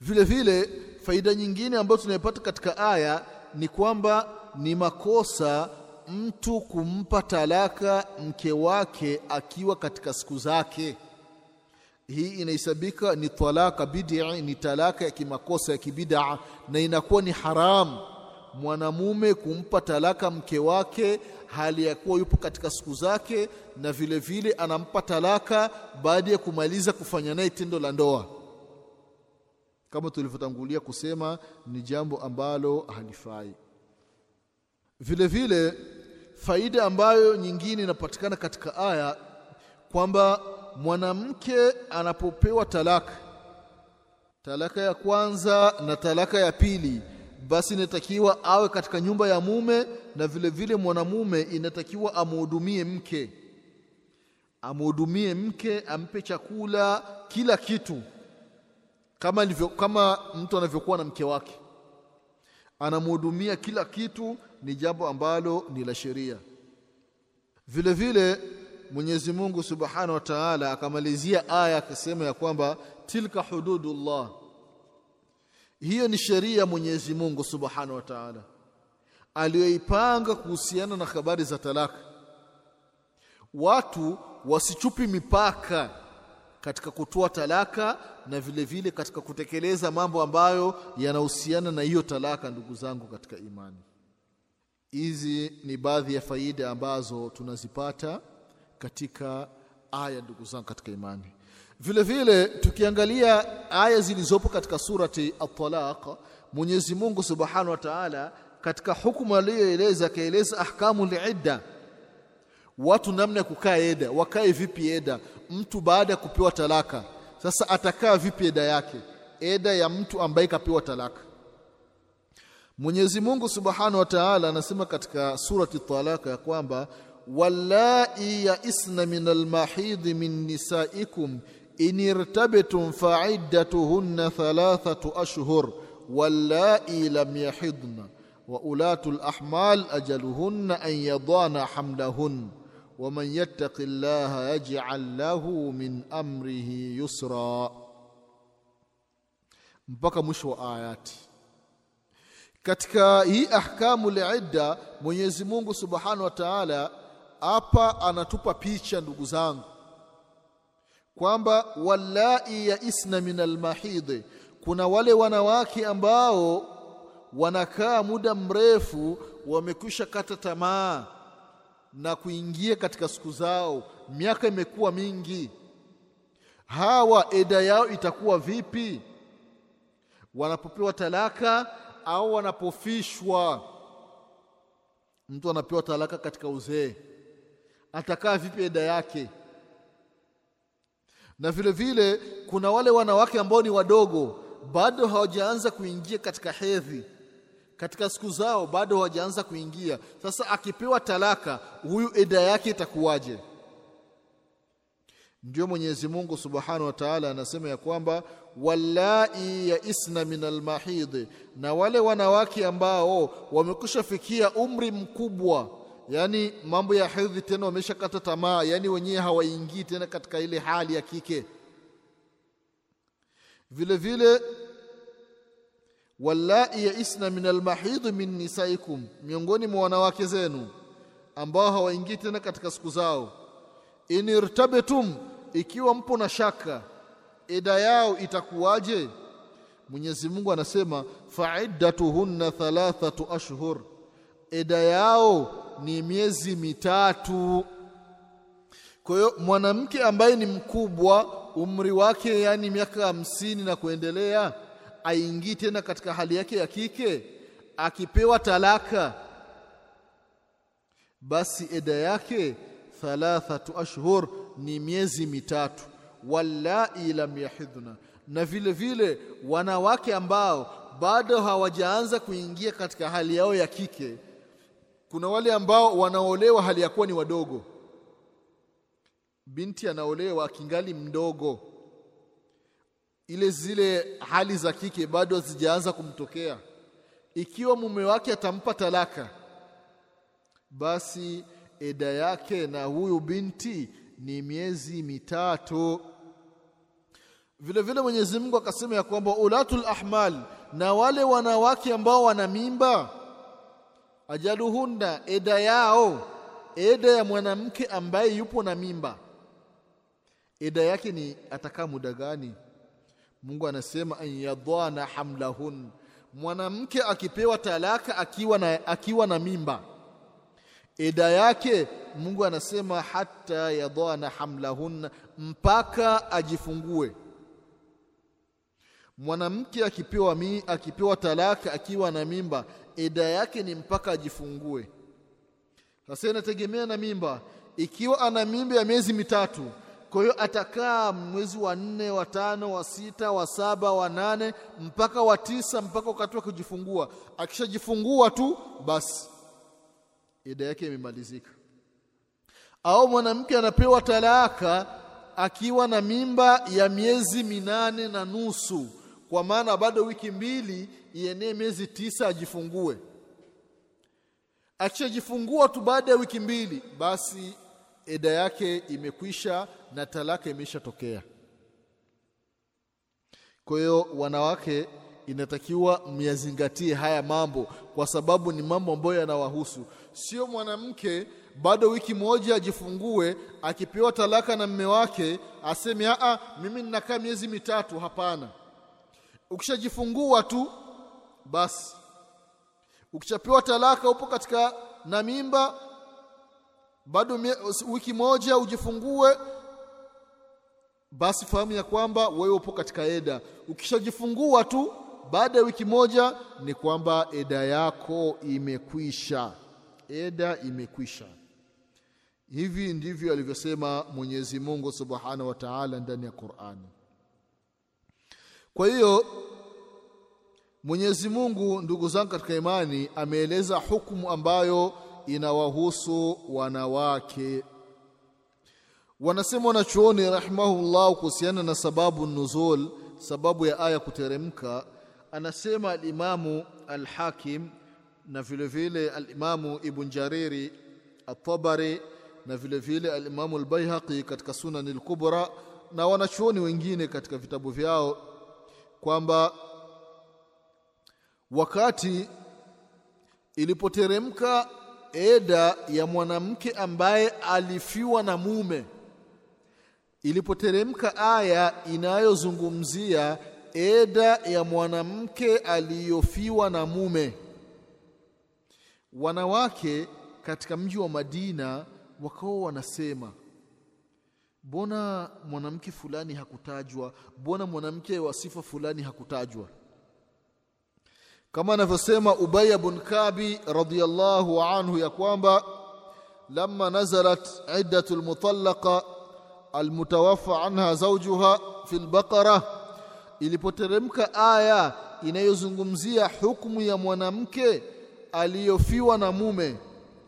Vile vile faida nyingine ambayo tunaipata katika aya ni kwamba ni makosa mtu kumpa talaka mke wake akiwa katika siku zake hii inahesabika ni talaka bid'i ni talaka ya kimakosa ya kibid'a na inakuwa ni haramu mwanamume kumpa talaka mke wake hali ya kuwa yupo katika siku zake na vile vile anampa talaka baada ya kumaliza kufanya naye tendo la ndoa. Kama tulivyotangulia kusema ni jambo ambalo halifai. Vile vile faida ambayo nyingine inapatikana katika aya kwamba mwanamke anapopewa talaka talaka ya kwanza na talaka ya pili basi inatakiwa awe katika nyumba ya mume na vile vile mwanamume inatakiwa amhudumie mke. Amhudumie mke ampe chakula kila kitu kama livyo, kama mtu anavyokuwa na mke wake. Anamhudumia kila kitu ni jambo ambalo ni la sheria. Vile vile Mwenyezi Mungu Subhanahu wa Ta'ala akamalizia aya akisema ya kwamba tilka hududullah. Hiyo ni sheria Mwenyezi Mungu Subhanahu wa Ta'ala. Aliyoipanga kuhusiana na habari za talaka. Watu wasichupi mipaka katika kutoa talaka na vile vile katika kutekeleza mambo ambayo yanahusiana na hiyo talaka ndugu zangu katika imani. Hizi ni baadhi ya faida ambazo tunazipata katika aya ndugu zangu katika imani. Vile vile tukiangalia aya zilizopo katika surati at-talaq Mwenyezi Mungu Subhanahu wa Ta'ala katika hukumu aliyoeleza akaeleza ahkamu liidda watu namna ya kukaa eda wakae vipi eda? Mtu baada ya kupewa talaka. Sasa atakaa vipi eda yake? Eda ya mtu ambaye kapewa talaka. Mwenyezi Mungu Subhanahu wa Ta'ala anasema katika surati Talaq ya kwamba واللائي يئسن من المحيض من نسائكم إن ارتبتم فعدتهن ثلاثة أشهر واللائي لم يحضن وأولاة الأحمال أجلهن أن يضان حملهن ومن يتق الله يجعل له من أمره يسرا. بقى مشو آيات ayati katika hii ahkamu liidda mwenyezi mungu subhanahu wa taala hapa anatupa picha ndugu zangu kwamba wallai yaisna min almahidhi kuna wale wanawake ambao wanakaa muda mrefu wamekwisha kata tamaa na kuingia katika siku zao miaka imekuwa mingi. Hawa eda yao itakuwa vipi? Wanapopewa talaka au wanapofishwa? Mtu anapewa talaka katika uzee atakaa vipi eda yake? Na vile vile kuna wale wanawake ambao ni wadogo bado hawajaanza kuingia katika hedhi. Katika siku zao bado hawajaanza kuingia. Sasa akipewa talaka huyu eda yake itakuwaje? Ndio Mwenyezi Mungu Subhanahu wa Ta'ala anasema ya kwamba wallai yaisna min almahidhi na wale wanawake ambao wamekushafikia umri mkubwa yani mambo ya hedhi tena wameshakata tamaa yani wenyewe hawaingii tena katika ile hali ya kike. Vile vile wallai yaisna min almahidhi min nisaikum miongoni mwa wanawake zenu ambao hawaingii tena katika siku zao. In irtabetum ikiwa mpo na shaka eda yao itakuwaje? Mwenyezi Mungu anasema fa'iddatuhunna thalathatu ashhur eda yao ni miezi mitatu. Kwa hiyo mwanamke ambaye ni mkubwa umri wake yani miaka hamsini na kuendelea aingii tena katika hali yake ya kike akipewa talaka basi eda yake thalathatu ashhur ni miezi mitatu. Wallai lam yahidhna. Na vile vile wanawake ambao bado hawajaanza kuingia katika hali yao ya kike kuna wale ambao wanaolewa hali ya kuwa ni wadogo. Binti anaolewa akingali mdogo. Ile zile hali za kike bado hazijaanza kumtokea. Ikiwa mume wake atampa talaka basi eda yake na huyu binti ni miezi mitatu. Vile vile Mwenyezi Mungu akasema ya kwamba ulatul ahmal na wale wanawake ambao wana mimba ajaluhunna eda yao eda ya mwanamke ambaye yupo na mimba. Eda yake ni atakaa muda gani? Mungu anasema an yadhana hamlahun. Mwanamke akipewa talaka akiwa na, akiwa na mimba. Eda yake Mungu anasema hata yadhana hamlahunna, mpaka ajifungue mwanamke akipewa mi, akipewa talaka akiwa na mimba eda yake ni mpaka ajifungue. Sasa inategemea na mimba. Ikiwa ana mimba ya miezi mitatu kwa hiyo atakaa mwezi wa nne wa tano wa sita wa saba wa nane mpaka wa tisa mpaka wakati wa kujifungua. Akishajifungua tu basi eda yake imemalizika. Au mwanamke anapewa talaka akiwa na mimba ya miezi minane na nusu kwa maana bado wiki mbili ienee miezi tisa ajifungue. Akishajifungua tu baada ya wiki mbili basi eda yake imekwisha na talaka imeshatokea. Kwa hiyo wanawake inatakiwa myazingatie haya mambo kwa sababu ni mambo ambayo yanawahusu. Sio mwanamke bado wiki moja ajifungue akipewa talaka na mme wake aseme a mimi ninakaa miezi mitatu. Hapana ukishajifungua tu basi. Ukishapewa talaka upo katika na mimba bado wiki moja ujifungue basi fahamu ya kwamba wewe upo katika eda. Ukishajifungua tu baada ya wiki moja ni kwamba eda yako imekwisha. Eda imekwisha. Hivi ndivyo alivyosema Mwenyezi Mungu Subhanahu wa Ta'ala ndani ya Qur'ani kwa hiyo Mwenyezi Mungu ndugu zangu katika imani ameeleza hukumu ambayo inawahusu wanawake. Wanasema wanachuoni rahimahullah kuhusiana na sababu nuzul sababu ya aya kuteremka anasema alimamu alhakim na vile vile alimamu ibn jariri at-tabari na vile vile alimamu albayhaqi katika sunan al-kubra na wanachuoni wengine katika vitabu vyao kwamba wakati ilipoteremka eda ya mwanamke ambaye alifiwa na mume ilipoteremka aya inayozungumzia eda ya mwanamke aliyofiwa na mume wanawake katika mji wa Madina wakawa wanasema mbona mwanamke fulani hakutajwa? Mbona mwanamke wa sifa fulani hakutajwa? Kama anavyosema ubaya bun Kabi radhiyallahu anhu ya kwamba lama nazalat iddatu lmutalaqa almutawafa anha zaujuha fi lbaqara ilipoteremka aya inayozungumzia hukmu ya mwanamke aliyofiwa na mume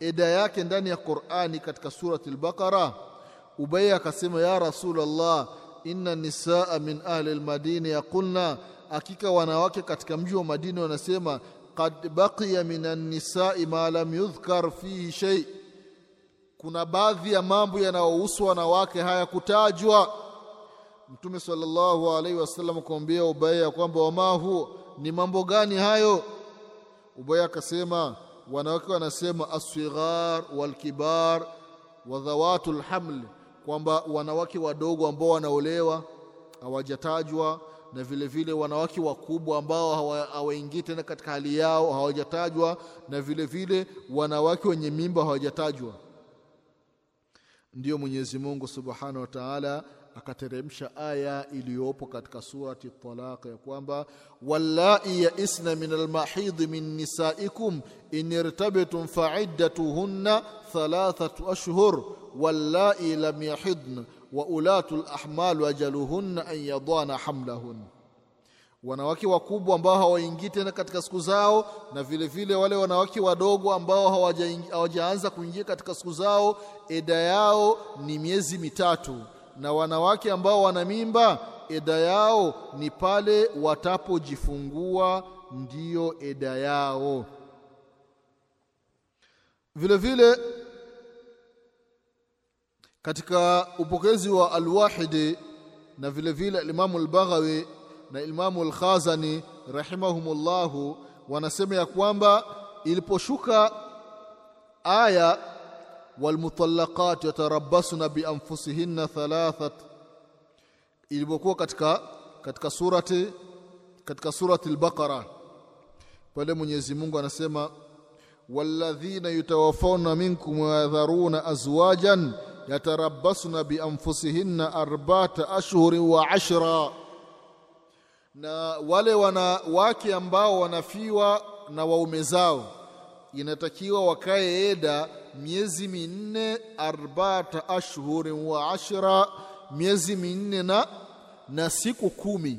eda yake ndani ya Qur'ani katika surati al-Baqara Ubay akasema ya Rasulullah inna nisaa min ahli al-Madina. Yaqulna hakika wanawake katika mji wa Madina wanasema qad baqiya min nisa'i ma lam yudhkar fihi shay. Kuna baadhi ya mambo yanayohusu wanawake hayakutajwa Mtume sallallahu alaihi wasallam kumwambia Ubay kwamba wama huo ni mambo gani hayo? Ubay akasema wanawake wanasema aswighar walkibar wa dhawatul haml kwamba wanawake wadogo ambao wanaolewa hawajatajwa na vile vile wanawake wakubwa ambao hawaingii tena katika hali yao hawajatajwa na vile vile wanawake wenye mimba hawajatajwa. Ndiyo Mwenyezi Mungu Subhanahu wa Ta'ala akateremsha aya iliyopo katika surati Talaq ya kwamba wallai yaisna min almahidhi min nisaikum in irtabtum fa'iddatuhunna thalathatu ashhur wallai lam yahidna wa ulatu lahmal ajaluhunna an yadana hamlahun. Wanawake wakubwa ambao hawaingii tena katika siku zao na vile vile wale wanawake wadogo ambao hawajaanza kuingia katika siku zao eda yao ni miezi mitatu na wanawake ambao wana mimba eda yao ni pale watapojifungua ndiyo eda yao. Vile vile katika upokezi wa alwahidi na vile vile alimamu al-Baghawi na imamu Alkhazani rahimahumullahu wanasema ya kwamba iliposhuka aya walmutallaqat yatarabbasna bianfusihinna thalathat ilipokuwa katika katika surati katika surati al-Baqara pale Mwenyezi Mungu anasema walladhina yutawaffawna minkum wa yadharuna azwajan yatarabbasna bianfusihinna arba'ata ashhurin wa ashra. Na wale wanawake ambao wanafiwa na waume zao inatakiwa wakae eda miezi minne arba'ata ashhurin wa ashra miezi minne na na siku kumi.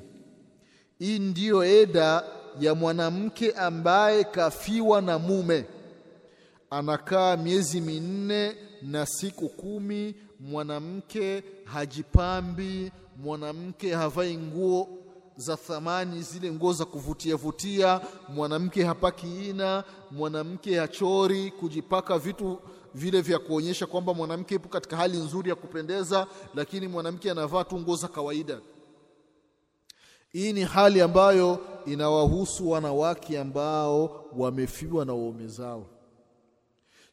Hii ndiyo eda ya mwanamke ambaye kafiwa na mume. Anakaa miezi minne na siku kumi mwanamke hajipambi mwanamke havai nguo za thamani zile nguo za kuvutia vutia mwanamke hapaki ina mwanamke hachori kujipaka vitu vile vya kuonyesha kwamba mwanamke yupo katika hali nzuri ya kupendeza lakini mwanamke anavaa tu nguo za kawaida. Hii ni hali ambayo inawahusu wanawake ambao wamefiwa na waume zao.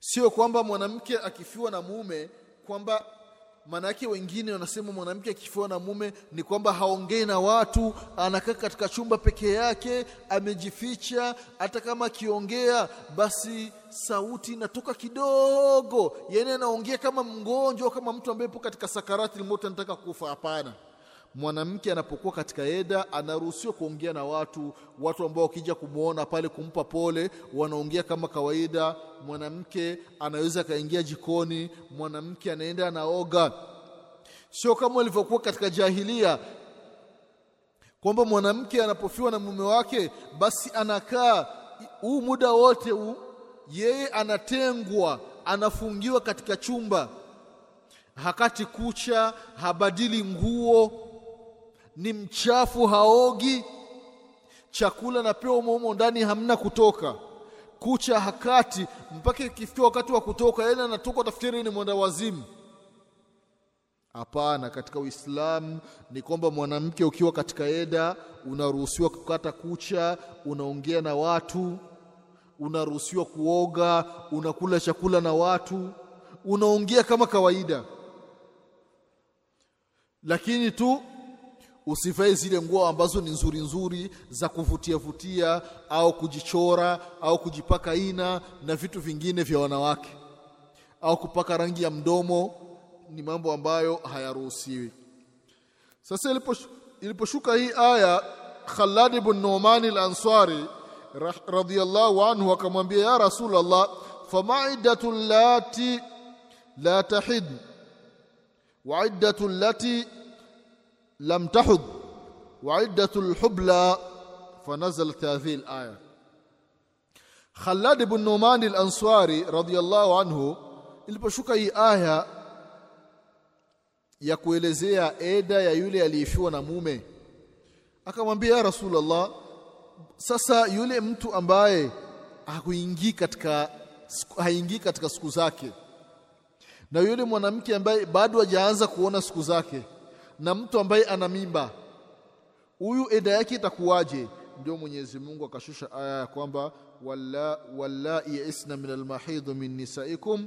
Sio kwamba mwanamke akifiwa na mume kwamba manake wengine wanasema mwanamke akifiwa na mume ni kwamba haongei na watu anakaa katika chumba peke yake amejificha hata kama akiongea basi sauti inatoka kidogo. Yani anaongea kama mgonjwa kama mtu ambaye yupo katika sakarati lmauti anataka kufa. Hapana mwanamke anapokuwa katika eda anaruhusiwa kuongea na watu watu ambao wakija kumwona pale kumpa pole wanaongea kama kawaida. Mwanamke anaweza akaingia jikoni mwanamke anaenda anaoga. Sio kama ilivyokuwa katika jahilia kwamba mwanamke anapofiwa na mume wake basi anakaa huu muda wote huu yeye anatengwa anafungiwa katika chumba. Hakati kucha habadili nguo ni mchafu haogi. Chakula napewa umo ndani hamna kutoka. Kucha hakati mpaka ikifikia wakati wa kutoka yeye anatoka tafikiri ni mwenda wazimu. Hapana katika uislamu ni kwamba mwanamke ukiwa katika eda unaruhusiwa kukata kucha unaongea na watu unaruhusiwa kuoga unakula chakula na watu unaongea kama kawaida. Lakini tu usivae zile nguo ambazo ni nzuri nzuri za kuvutia vutia au kujichora au kujipaka ina na vitu vingine vya wanawake. Au kupaka rangi ya mdomo ni mambo ambayo hayaruhusiwi. Sasa iliposh- iliposhuka hii aya Khalad ibn Nu'man al-Ansari radiyallahu anhu akamwambia ya Rasulullah fama iddatu lati la tahid? Wa iddatu lati lam tahud wa iddatul hubla fanazalat hadhihi al-aya Khalad ibn Numan al-Ansari radiyallahu anhu iliposhuka hii aya ya kuelezea eda ya yule aliyefiwa na mume akamwambia ya Rasulullah sasa yule mtu ambaye hakuingii katika haingii katika siku zake na yule mwanamke ambaye bado hajaanza kuona siku zake na mtu ambaye ana mimba. Huyu eda yake itakuwaje? Ndio Mwenyezi Mungu akashusha aya ya kwamba walla wallai yaisna min almahid min nisaikum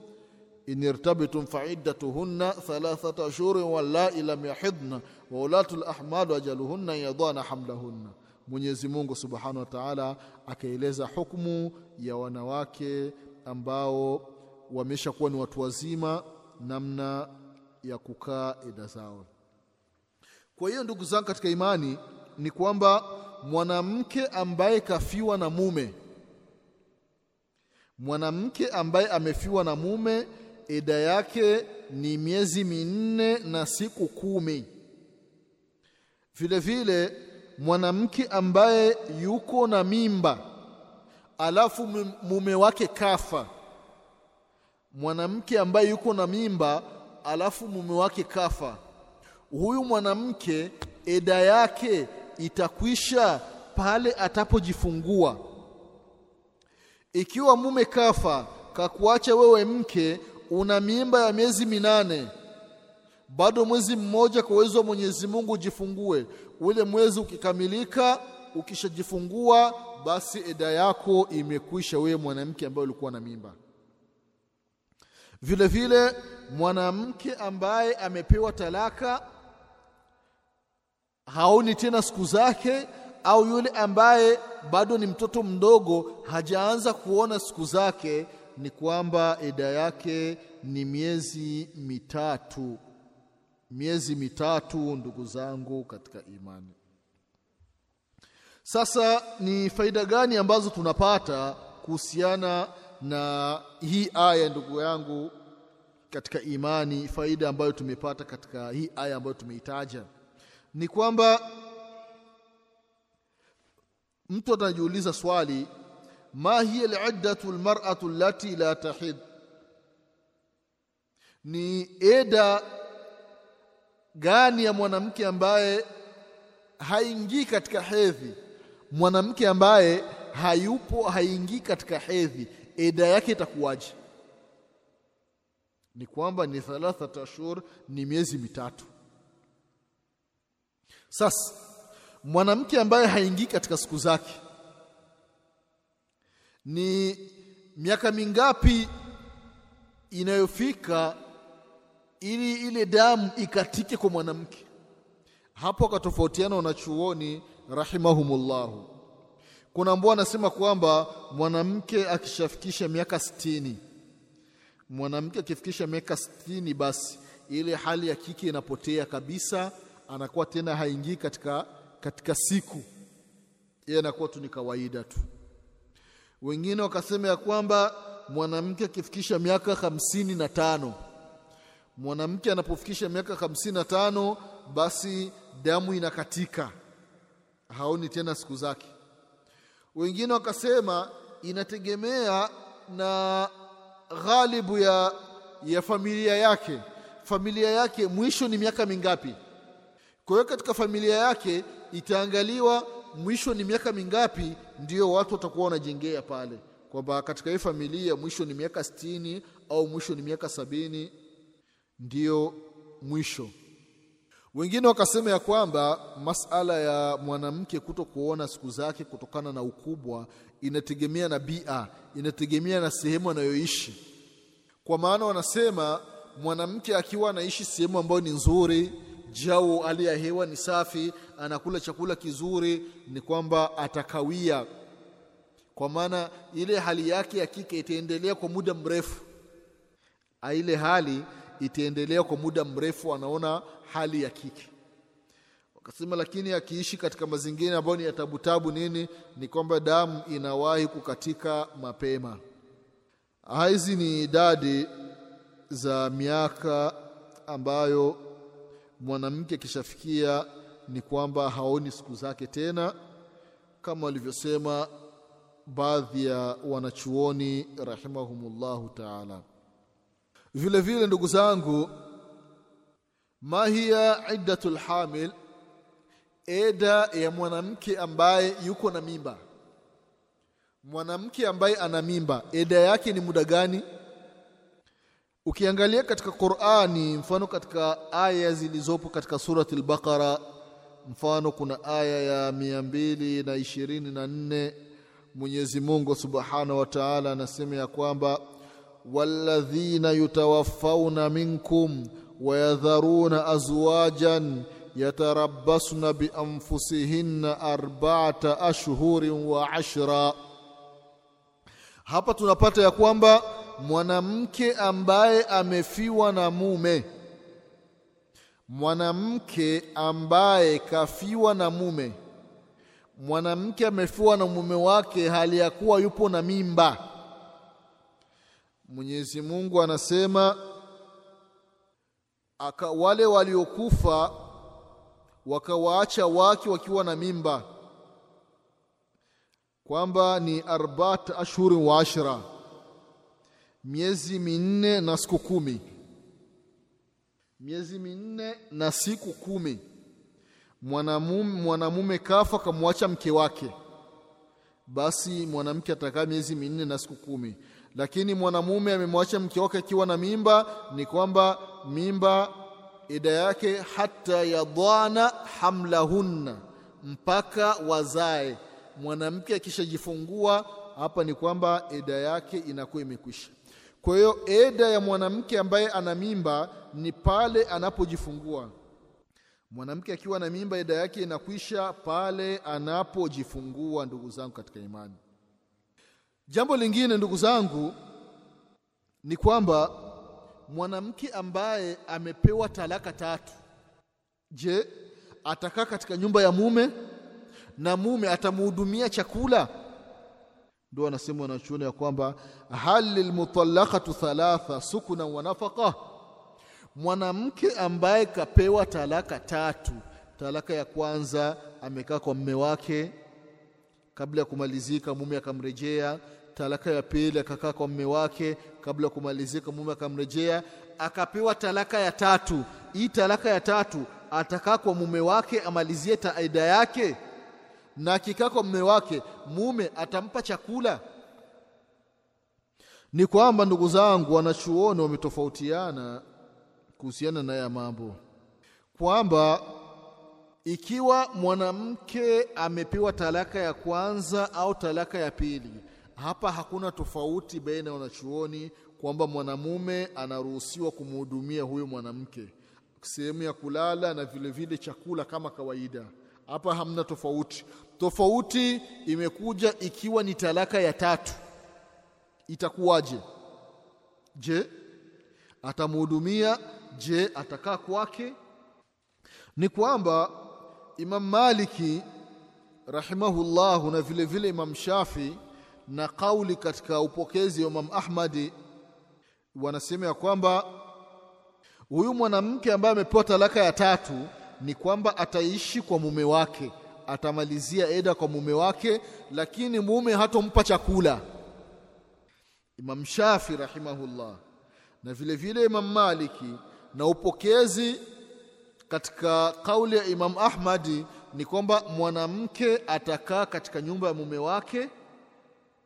in irtabtum fa'iddatuhunna thalathata ashhurin wallai lam yahidna wa ulatul ahmad ajaluhunna yadana hamlahunna. Mwenyezi Mungu Subhanahu wa Ta'ala akaeleza hukumu ya wanawake ambao wameshakuwa ni watu wazima namna ya kukaa eda zao kwa hiyo ndugu zangu katika imani ni kwamba mwanamke ambaye kafiwa na mume mwanamke ambaye amefiwa na mume eda yake ni miezi minne na siku kumi. Vile vile mwanamke ambaye yuko na mimba alafu mume wake kafa mwanamke ambaye yuko na mimba alafu mume wake kafa huyu mwanamke eda yake itakwisha pale atapojifungua. Ikiwa mume kafa kakuacha wewe mke una mimba ya miezi minane. Bado mwezi mmoja kwa uwezo wa Mwenyezi Mungu ujifungue. Ule mwezi ukikamilika ukishajifungua basi eda yako imekwisha wewe mwanamke ambaye ulikuwa na mimba vile vile mwanamke ambaye amepewa talaka haoni tena siku zake au yule ambaye bado ni mtoto mdogo hajaanza kuona siku zake ni kwamba eda yake ni miezi mitatu. Miezi mitatu ndugu zangu katika imani. Sasa ni faida gani ambazo tunapata kuhusiana na hii aya ndugu yangu katika imani faida ambayo tumepata katika hii aya ambayo tumeitaja ni kwamba mtu atajiuliza swali ma hiya al-iddatu al-mar'atu allati la tahid? Ni eda gani ya mwanamke ambaye haingii katika hedhi? Mwanamke ambaye hayupo haingii katika hedhi eda yake itakuwaje? Ni kwamba ni thalathat ashhur ni miezi mitatu sasa mwanamke ambaye haingii katika siku zake ni miaka mingapi inayofika ili ile damu ikatike kwa mwanamke? Hapo akatofautiana wanachuoni rahimahumullahu. Kuna ambao wanasema kwamba mwanamke akishafikisha miaka sitini mwanamke akifikisha miaka sitini basi ile hali ya kike inapotea kabisa anakuwa tena haingii katika, katika siku. Yeye anakuwa tu ni kawaida tu. Wengine wakasema ya kwamba mwanamke akifikisha miaka hamsini na tano mwanamke anapofikisha miaka hamsini na tano basi damu inakatika. Haoni tena siku zake. Wengine wakasema inategemea na ghalibu ya, ya familia yake. Familia yake mwisho ni miaka mingapi kwa hiyo katika familia yake itaangaliwa mwisho ni miaka mingapi ndio watu watakuwa wanajengea pale. Kwamba katika hii familia mwisho ni miaka sitini au mwisho ni miaka sabini ndiyo mwisho. Wengine wakasema ya kwamba masala ya mwanamke kuto kuona siku zake kutokana na ukubwa inategemea na bia inategemea na sehemu anayoishi. Kwa maana wanasema mwanamke akiwa anaishi sehemu ambayo ni nzuri jau hali ya hewa ni safi anakula chakula kizuri ni kwamba atakawia. Kwa maana ile hali yake ya kike itaendelea kwa muda mrefu. Ile hali itaendelea kwa muda mrefu anaona hali ya kike. Wakasema lakini akiishi katika mazingira ambayo ni ya tabutabu nini ni kwamba damu inawahi kukatika mapema. Hizi ni idadi za miaka ambayo mwanamke akishafikia ni kwamba haoni siku zake tena. Kama walivyosema baadhi ya wanachuoni rahimahumullahu taala. Vile vile ndugu zangu ma hiya iddatu lhamil eda ya mwanamke ambaye yuko na mimba. Mwanamke ambaye ana mimba eda yake ni muda gani ukiangalia katika Qur'ani mfano katika aya zilizopo katika surati al-Baqara mfano kuna aya ya mia mbili na ishirini na nne Mwenyezi Mungu Subhanahu wa Ta'ala anasema ya kwamba walladhina yutawaffawna minkum wayadharuna azwajan yatarabbasna bianfusihinna arba'ata ashhurin wa ashra. Hapa tunapata ya kwamba mwanamke ambaye amefiwa na mume. Mwanamke ambaye kafiwa na mume. Mwanamke amefiwa na mume wake hali ya kuwa yupo na mimba. Mwenyezi Mungu anasema aka wale waliokufa wakawaacha wake wakiwa na mimba. Kwamba ni arbat ashhurin wa ashra miezi minne na siku kumi. Miezi minne na siku kumi. Mwanamume mwanamume kafa kamwacha mke wake. Basi mwanamke atakaa miezi minne na siku kumi. Lakini mwanamume amemwacha mke wake akiwa na mimba ni kwamba mimba ida yake hata yadhana hamlahunna mpaka wazae. Mwanamke akishajifungua hapa ni kwamba eda yake inakuwa imekwisha kwa hiyo eda ya mwanamke ambaye ana mimba ni pale anapojifungua. Mwanamke akiwa na mimba eda yake inakwisha pale anapojifungua ndugu zangu katika imani. Jambo lingine ndugu zangu ni kwamba mwanamke ambaye amepewa talaka tatu. Je atakaa katika nyumba ya mume na mume atamhudumia chakula ndio wanasema wanachuoni ya kwamba hal lilmutallaqatu thalatha sukuna wa nafaqa? Mwanamke ambaye kapewa talaka tatu talaka ya kwanza amekaa kwa mume wake kabla ya kumalizika mume akamrejea talaka ya pili akakaa kwa mume wake kabla ya kumalizika mume akamrejea akapewa talaka ya tatu. Hii talaka ya tatu atakaa kwa mume wake amalizie taida yake na akikaa kwa mume wake mume atampa chakula? Ni kwamba ndugu zangu wanachuoni wametofautiana kuhusiana na ya mambo. Kwamba ikiwa mwanamke amepewa talaka ya kwanza au talaka ya pili hapa hakuna tofauti baina ya wanachuoni kwamba mwanamume anaruhusiwa kumhudumia huyo mwanamke. Sehemu ya kulala na vile vile chakula kama kawaida hapa hamna tofauti. Tofauti imekuja ikiwa ni talaka ya tatu. Itakuwaje? Je atamhudumia? Je atakaa kwake? Ni kwamba Imam Maliki rahimahullahu na vile vile Imam Shafi na kauli katika upokezi wa Imam Ahmadi wanasema ya kwamba huyu mwanamke ambaye amepewa talaka ya tatu ni kwamba ataishi kwa mume wake. Atamalizia eda kwa mume wake lakini mume hatompa chakula. Imam Shafi rahimahullah na vile vile Imam Maliki na upokezi katika kauli ya Imam Ahmadi ni kwamba mwanamke atakaa katika nyumba ya mume wake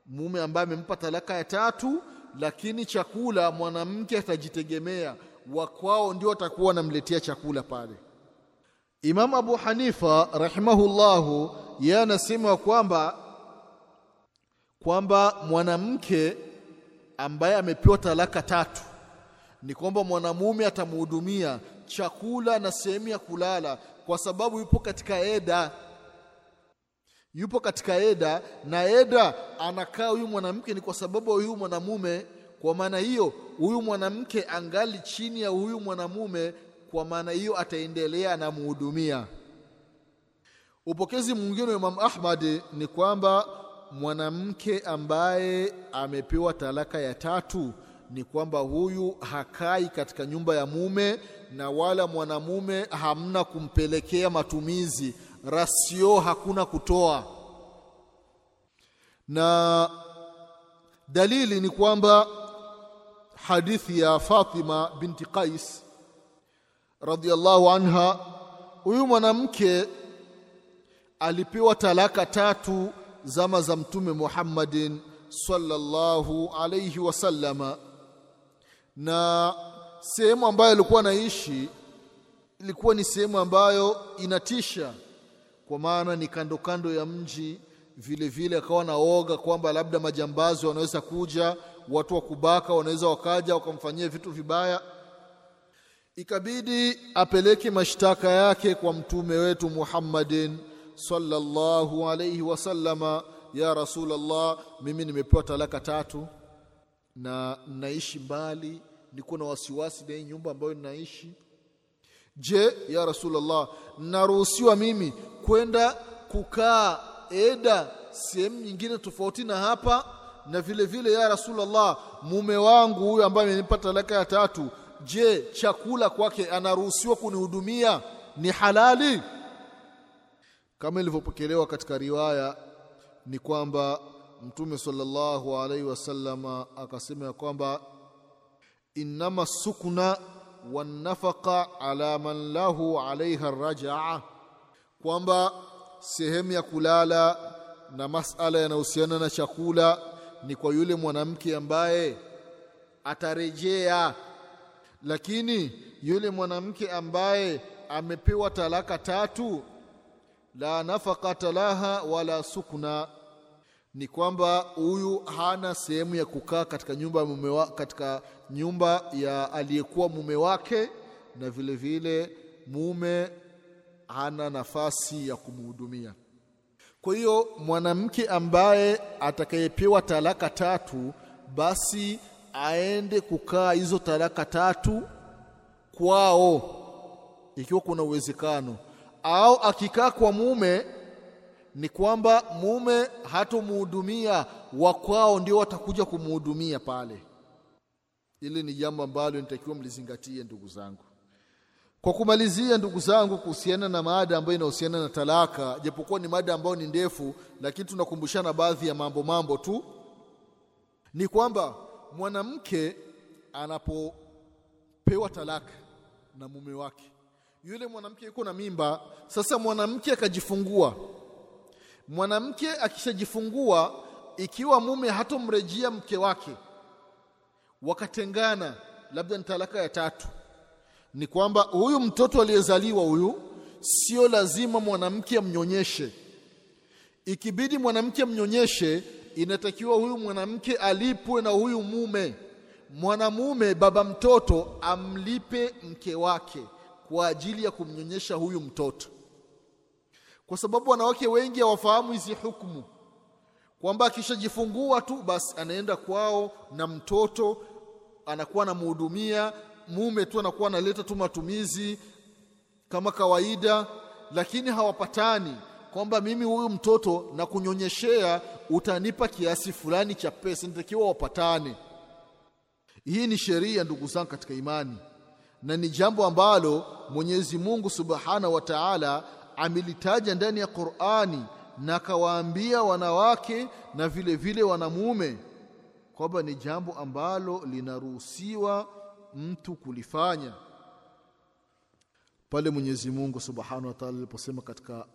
mume ambaye amempa talaka ya tatu lakini chakula mwanamke atajitegemea. Wakwao ndio atakuwa anamletea chakula pale Imam Abu Hanifa rahimahullahu yeye anasema kwamba kwamba mwanamke ambaye amepewa talaka tatu ni kwamba mwanamume atamhudumia chakula na sehemu ya kulala kwa sababu yupo katika eda. Yupo katika eda na eda anakaa huyu mwanamke ni kwa sababu huyu mwanamume. Kwa maana hiyo huyu mwanamke angali chini ya huyu mwanamume kwa maana hiyo ataendelea anamhudumia upokezi mwingine wa Imam Ahmad ni kwamba mwanamke ambaye amepewa talaka ya tatu ni kwamba huyu hakai katika nyumba ya mume na wala mwanamume hamna kumpelekea matumizi. Rasio hakuna kutoa. Na dalili ni kwamba hadithi ya Fatima binti Qais radhiallahu anha huyu mwanamke alipewa talaka tatu zama za mtume Muhammadin sallallahu alayhi wasallama na sehemu ambayo alikuwa anaishi ilikuwa ni sehemu ambayo inatisha kwa maana ni kando kando ya mji. Vile vile akawa naoga kwamba labda majambazi wanaweza kuja watu wa kubaka wanaweza wakaja wakamfanyia vitu vibaya ikabidi apeleke mashtaka yake kwa mtume wetu Muhammadin sallallahu alayhi wasallama ya Rasulullah mimi nimepewa talaka tatu na naishi mbali niko na wasiwasi na hii nyumba ambayo ninaishi. Je ya Rasulullah naruhusiwa mimi kwenda kukaa eda sehemu nyingine tofauti na hapa? Na vile vile ya Rasulullah mume wangu huyu ambaye amenipa talaka ya tatu je chakula kwake anaruhusiwa kunihudumia ni halali? Kama ilivyopokelewa katika riwaya ni kwamba mtume sallallahu alaihi wasallama akasema ya kwamba innama sukuna wanafaqa ala man lahu alaiha rajaa kwamba sehemu ya kulala na masala yanayohusiana na chakula ni kwa yule mwanamke ambaye atarejea lakini yule mwanamke ambaye amepewa talaka tatu la nafaqata laha wala sukna ni kwamba huyu hana sehemu ya kukaa katika nyumba ya mume wa, katika nyumba ya aliyekuwa mume wake na vile vile mume hana nafasi ya kumhudumia. Kwa hiyo mwanamke ambaye atakayepewa talaka tatu basi aende kukaa hizo talaka tatu kwao ikiwa kuna uwezekano. Au akikaa kwa mume ni kwamba mume hatomuhudumia, wa kwao ndio watakuja kumuhudumia pale. Ili ni jambo ambalo nitakiwa mlizingatie ndugu zangu. Kwa kumalizia ndugu zangu kuhusiana na mada ambayo inahusiana na talaka japokuwa ni mada ambayo ni ndefu lakini tunakumbushana baadhi ya mambo mambo tu ni kwamba mwanamke anapopewa talaka na mume wake. Yule mwanamke yuko na mimba. Sasa mwanamke akajifungua. Mwanamke akishajifungua ikiwa mume hatomrejea mke wake wakatengana labda ni talaka ya tatu. Ni kwamba huyu mtoto aliyezaliwa huyu sio lazima mwanamke amnyonyeshe. Ikibidi mwanamke amnyonyeshe inatakiwa huyu mwanamke alipwe na huyu mume. Mwanamume baba mtoto amlipe mke wake kwa ajili ya kumnyonyesha huyu mtoto. Kwa sababu wanawake wengi hawafahamu hizi hukumu. Kwamba akishajifungua tu basi anaenda kwao na mtoto anakuwa anamhudumia mume tu anakuwa analeta tu matumizi kama kawaida lakini hawapatani kwamba mimi huyu mtoto na kunyonyeshea utanipa kiasi fulani cha pesa nitakiwa wapatane. Hii ni sheria ndugu zangu katika imani. Na ni jambo ambalo Mwenyezi Mungu Subhanahu wa Ta'ala amelitaja ndani ya Qur'ani na akawaambia wanawake na vile vile wanamume kwamba ni jambo ambalo linaruhusiwa mtu kulifanya. Pale Mwenyezi Mungu Subhanahu wa Ta'ala aliposema katika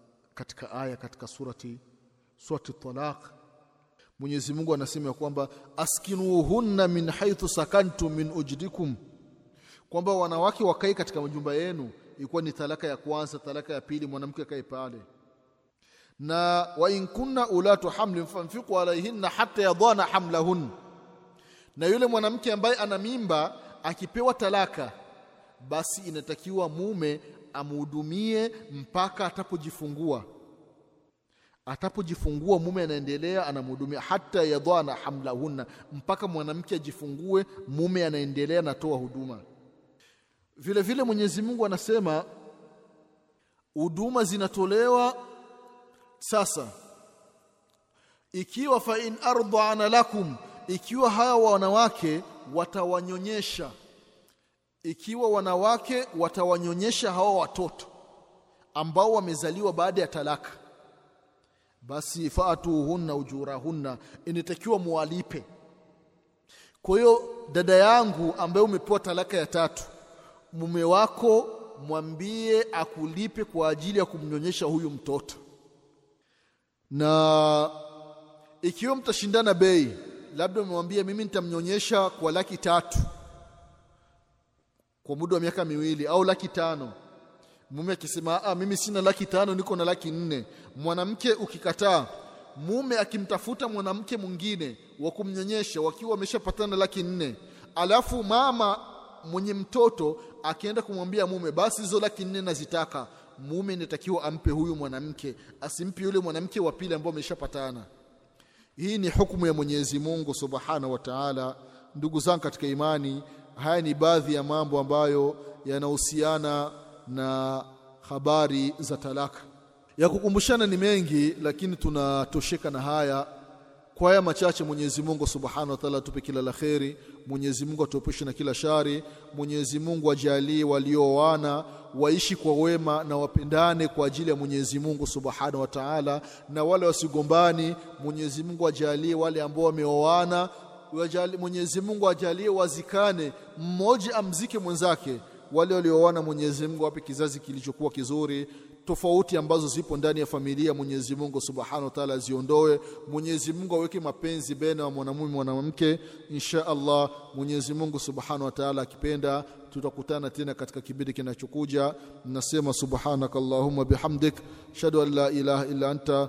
katika aya katika surati surati Talaq. Mwenyezi Mungu anasema kwamba askinuhunna min haythu sakantum min ujdikum. Kwamba wanawake wakae katika majumba yenu ilikuwa ni talaka ya kwanza talaka ya pili mwanamke akae pale. Na wa in kunna ulatu hamlin fanfiqu alaihinna hatta yadhana hamlahun. Na yule mwanamke ambaye ana mimba akipewa talaka basi inatakiwa mume amhudumie mpaka atapojifungua. Atapojifungua mume anaendelea anamhudumia hata yadhana hamlahunna. Mpaka mwanamke ajifungue mume anaendelea anatoa huduma. Vile vile Mwenyezi Mungu anasema huduma zinatolewa sasa. Ikiwa fa in ardhana lakum ikiwa hawa wanawake watawanyonyesha ikiwa wanawake watawanyonyesha hawa watoto ambao wamezaliwa baada ya talaka basi faatuhunna ujurahunna inatakiwa muwalipe. Kwa hiyo dada yangu ambaye umepewa talaka ya tatu mume wako mwambie akulipe kwa ajili ya kumnyonyesha huyu mtoto. Na ikiwa mtashindana bei labda umemwambia mimi nitamnyonyesha kwa laki tatu kwa muda wa miaka miwili au laki tano. Mume akisema ah mimi sina laki tano niko na laki nne. Mwanamke ukikataa mume akimtafuta mwanamke mwingine wa kumnyonyesha wakiwa wameshapatana laki nne. Alafu mama mwenye mtoto akienda kumwambia mume basi hizo laki nne nazitaka. Mume inatakiwa ampe huyu mwanamke asimpe yule mwanamke wa pili ambao ameshapatana hii ni hukumu ya Mwenyezi Mungu Subhanahu wa Ta'ala. Ndugu zangu katika imani haya ni baadhi ya mambo ambayo yanahusiana na habari za talaka. Ya kukumbushana ni mengi lakini tunatosheka na haya. Kwa haya machache Mwenyezi Mungu Subhanahu wa atupe kila la kheri. Mwenyezi Mungu atuepushe na kila shari. Mwenyezi Mungu ajalie walioana waishi kwa wema na wapendane kwa ajili ya Mwenyezi Mungu Subhanahu wa Ta'ala. Na wale wasigombani Mwenyezi Mungu ajalie wale ambao wameoana Mwenyezi Mungu ajalie wazikane mmoja amzike mwenzake. Wale walioana Mwenyezi Mungu wape kizazi kilichokuwa kizuri tofauti ambazo zipo ndani ya familia Mwenyezi Mungu Subhanahu wa Ta'ala ziondoe. Mwenyezi Mungu aweke mapenzi baina ya mwanamume mwanamke. Insha Allah Mwenyezi Mungu Subhanahu wa Ta'ala akipenda tutakutana tena katika kipindi kinachokuja. Nasema subhanakallahumma bihamdik. Shadu an la ilaha illa anta